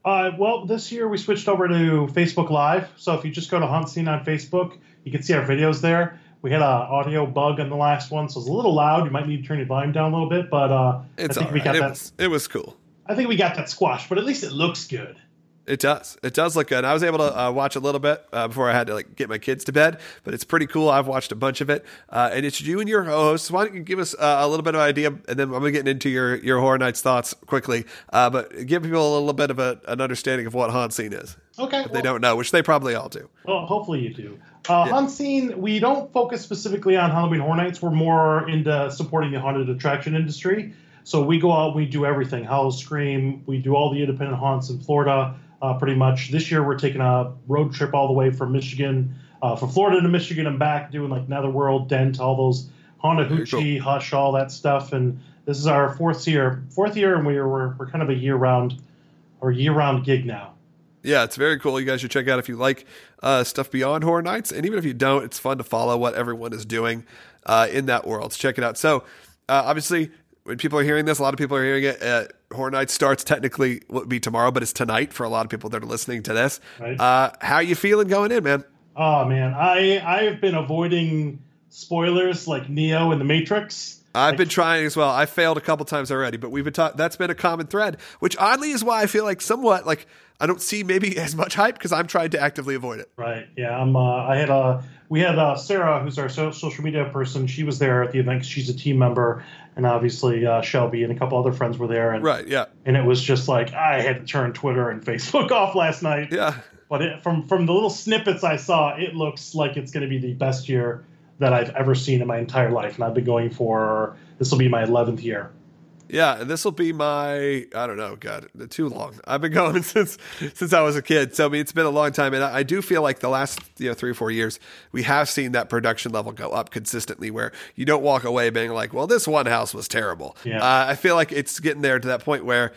Uh, well, this year we switched over to Facebook Live. So if you just go to Haunt Scene on Facebook, you can see our videos there. We had an audio bug on the last one, so it's a little loud. You might need to turn your volume down a little bit, but uh, I think we right. got It that. was, it was cool. I think we got that squashed, but at least it looks good. It does. It does look good. I was able to uh, watch a little bit uh, before I had to like get my kids to bed, but it's pretty cool. I've watched a bunch of it, uh, and it's you and your hosts. Why don't you give us uh, a little bit of an idea, and then I'm gonna get into your your horror nights thoughts quickly. Uh, but give people a little bit of a, an understanding of what haunt scene is. Okay. If they don't know, which they probably all do. Well, hopefully you do. Uh, Scene, we don't focus specifically on Halloween Horror Nights. We're more into supporting the haunted attraction industry. So we go out, we do everything. Howl Scream, we do all the independent haunts in Florida, uh, pretty much. This year we're taking a road trip all the way from Michigan, uh, from Florida to Michigan and back, doing like Netherworld, Dent, all those Very hoochie, hush, all that stuff. And this is our fourth year, fourth year, and we're we're, we're kind of a year round or year round gig now. Yeah, it's very cool. You guys should check out if you like uh, stuff beyond Horror Nights, and even if you don't, it's fun to follow what everyone is doing uh, in that world. So check it out. So uh, obviously, when people are hearing this, a lot of people are hearing it. Uh, Horror Nights starts technically would be tomorrow, but it's tonight for a lot of people that are listening to this. Right. Uh, how you feeling going in, man? Oh man, I I've been avoiding spoilers like Neo and the Matrix. I've Like- been trying as well. I failed a couple times already, but we've been talking. That's been a common thread, which oddly is why I feel like somewhat like I don't see maybe as much hype because I'm trying to actively avoid it. Right. Yeah. I'm. Uh, I had a. We had uh, Sarah, who's our so- social media person. She was there at the event. She's a team member, and obviously uh, Shelby and a couple other friends were there. And, Right? Yeah. And it was just like I had to turn Twitter and Facebook off last night. Yeah. But it, from from the little snippets I saw, it looks like it's going to be the best year that I've ever seen in my entire life, and I've been going for this will be my eleventh year. Yeah, and this will be my I don't know, God, too long. I've been going since since I was a kid, so I mean it's been a long time, and I, I do feel like the last you know three or four years we have seen that production level go up consistently, where you don't walk away being like, well, this one house was terrible. Yeah. Uh, I feel like it's getting there to that point where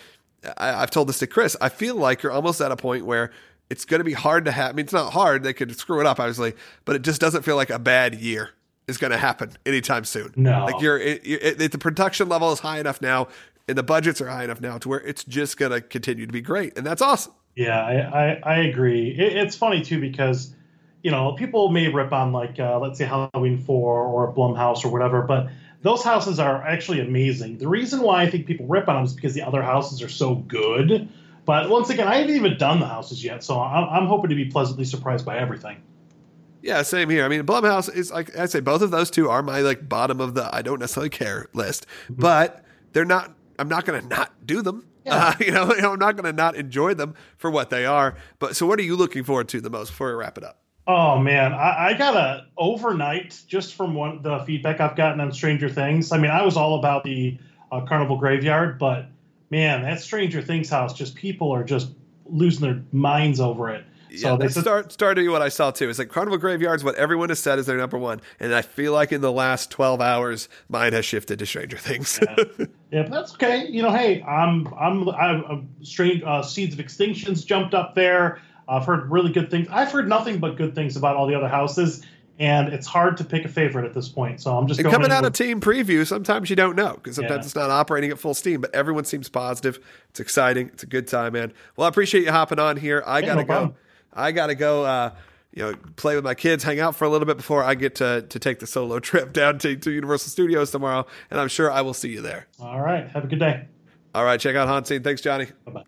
I, I've told this to Chris. I feel like you're almost at a point where it's going to be hard to have. I mean, it's not hard. They could screw it up, obviously, but it just doesn't feel like a bad year is going to happen anytime soon. No. like you're, it, it, the production level is high enough now, and the budgets are high enough now to where it's just going to continue to be great, and that's awesome. Yeah, I, I, I agree. It, it's funny too because, you know, people may rip on like uh, let's say Halloween Four or Blumhouse or whatever, but those houses are actually amazing. The reason why I think people rip on them is because the other houses are so good. But once again, I haven't even done the houses yet, so I'm, I'm hoping to be pleasantly surprised by everything. Yeah, same here. I mean, Blumhouse is like I say, both of those two are my like bottom of the I don't necessarily care list, but they're not. I'm not going to not do them. Uh, you, know, you know, I'm not going to not enjoy them for what they are. But so, what are you looking forward to the most before we wrap it up? Oh man, I, I got a overnight just from one the feedback I've gotten on Stranger Things. I mean, I was all about the uh, Carnival Graveyard, but man, that Stranger Things house, just people are just losing their minds over it. So yeah, they said, start starting what I saw too. It's like Carnival Graveyard's what everyone has said is their number one, and I feel like in the last 12 hours, mine has shifted to Stranger Things. yeah, but that's okay. You know, hey, I'm I'm I'm, I'm strange. Uh, Seeds of Extinctions jumped up there. I've heard really good things. I've heard nothing but good things about all the other houses, and it's hard to pick a favorite at this point. So I'm just And coming in out of team preview, sometimes you don't know because sometimes Yeah. it's not operating at full steam, but everyone seems positive. It's exciting. It's a good time, man. Well, I appreciate you hopping on here. I Yeah, gotta no go. problem. I gotta go. Uh, you know, play with my kids, hang out for a little bit before I get to to take the solo trip down to, to Universal Studios tomorrow, and I'm sure I will see you there. All right, have a good day. All right, check out Haunt Scene. Thanks, Johnny. Bye bye.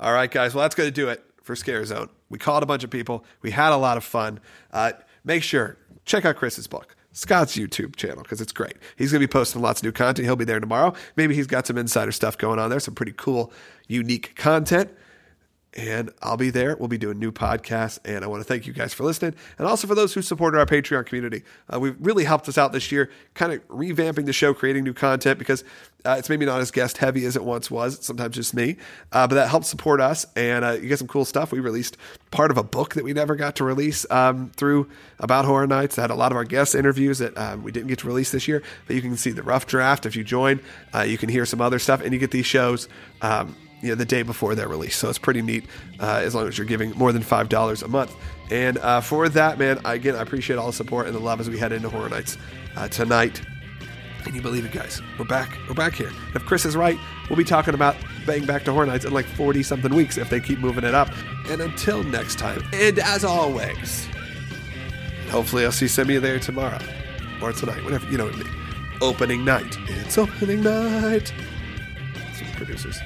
All right, guys. Well, that's going to do it for Scare Zone. We called a bunch of people. We had a lot of fun. Uh, make sure check out Chris's book, Scott's YouTube channel, because it's great. He's going to be posting lots of new content. He'll be there tomorrow. Maybe he's got some insider stuff going on there, some pretty cool, unique content. And I'll be there. We'll be doing new podcasts. And I want to thank you guys for listening. And also for those who supported our Patreon community. Uh, we've really helped us out this year, kind of revamping the show, creating new content because uh, it's maybe not as guest heavy as it once was. It's sometimes just me. Uh, but that helps support us. And uh, you get some cool stuff. We released part of a book that we never got to release um, through About Horror Nights. That had a lot of our guest interviews that um, we didn't get to release this year. But you can see the rough draft if you join. Uh, you can hear some other stuff. And you get these shows. Um, you know, the day before their release. So it's pretty neat uh, as long as you're giving more than $5 a month. And uh, for that, man, again, I appreciate all the support and the love as we head into Horror Nights uh, tonight. Can you believe it, guys? We're back. We're back here. If Chris is right, we'll be talking about Bang Back to Horror Nights in like 40 something weeks if they keep moving it up. And until next time, and as always, hopefully I'll see some of you there tomorrow or tonight, whatever, you know. Opening night. It's opening night. Some producers.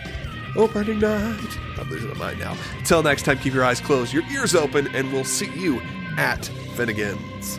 Opening night. I'm losing my mind now. Until next time, keep your eyes closed, your ears open, and we'll see you at Finnegan's.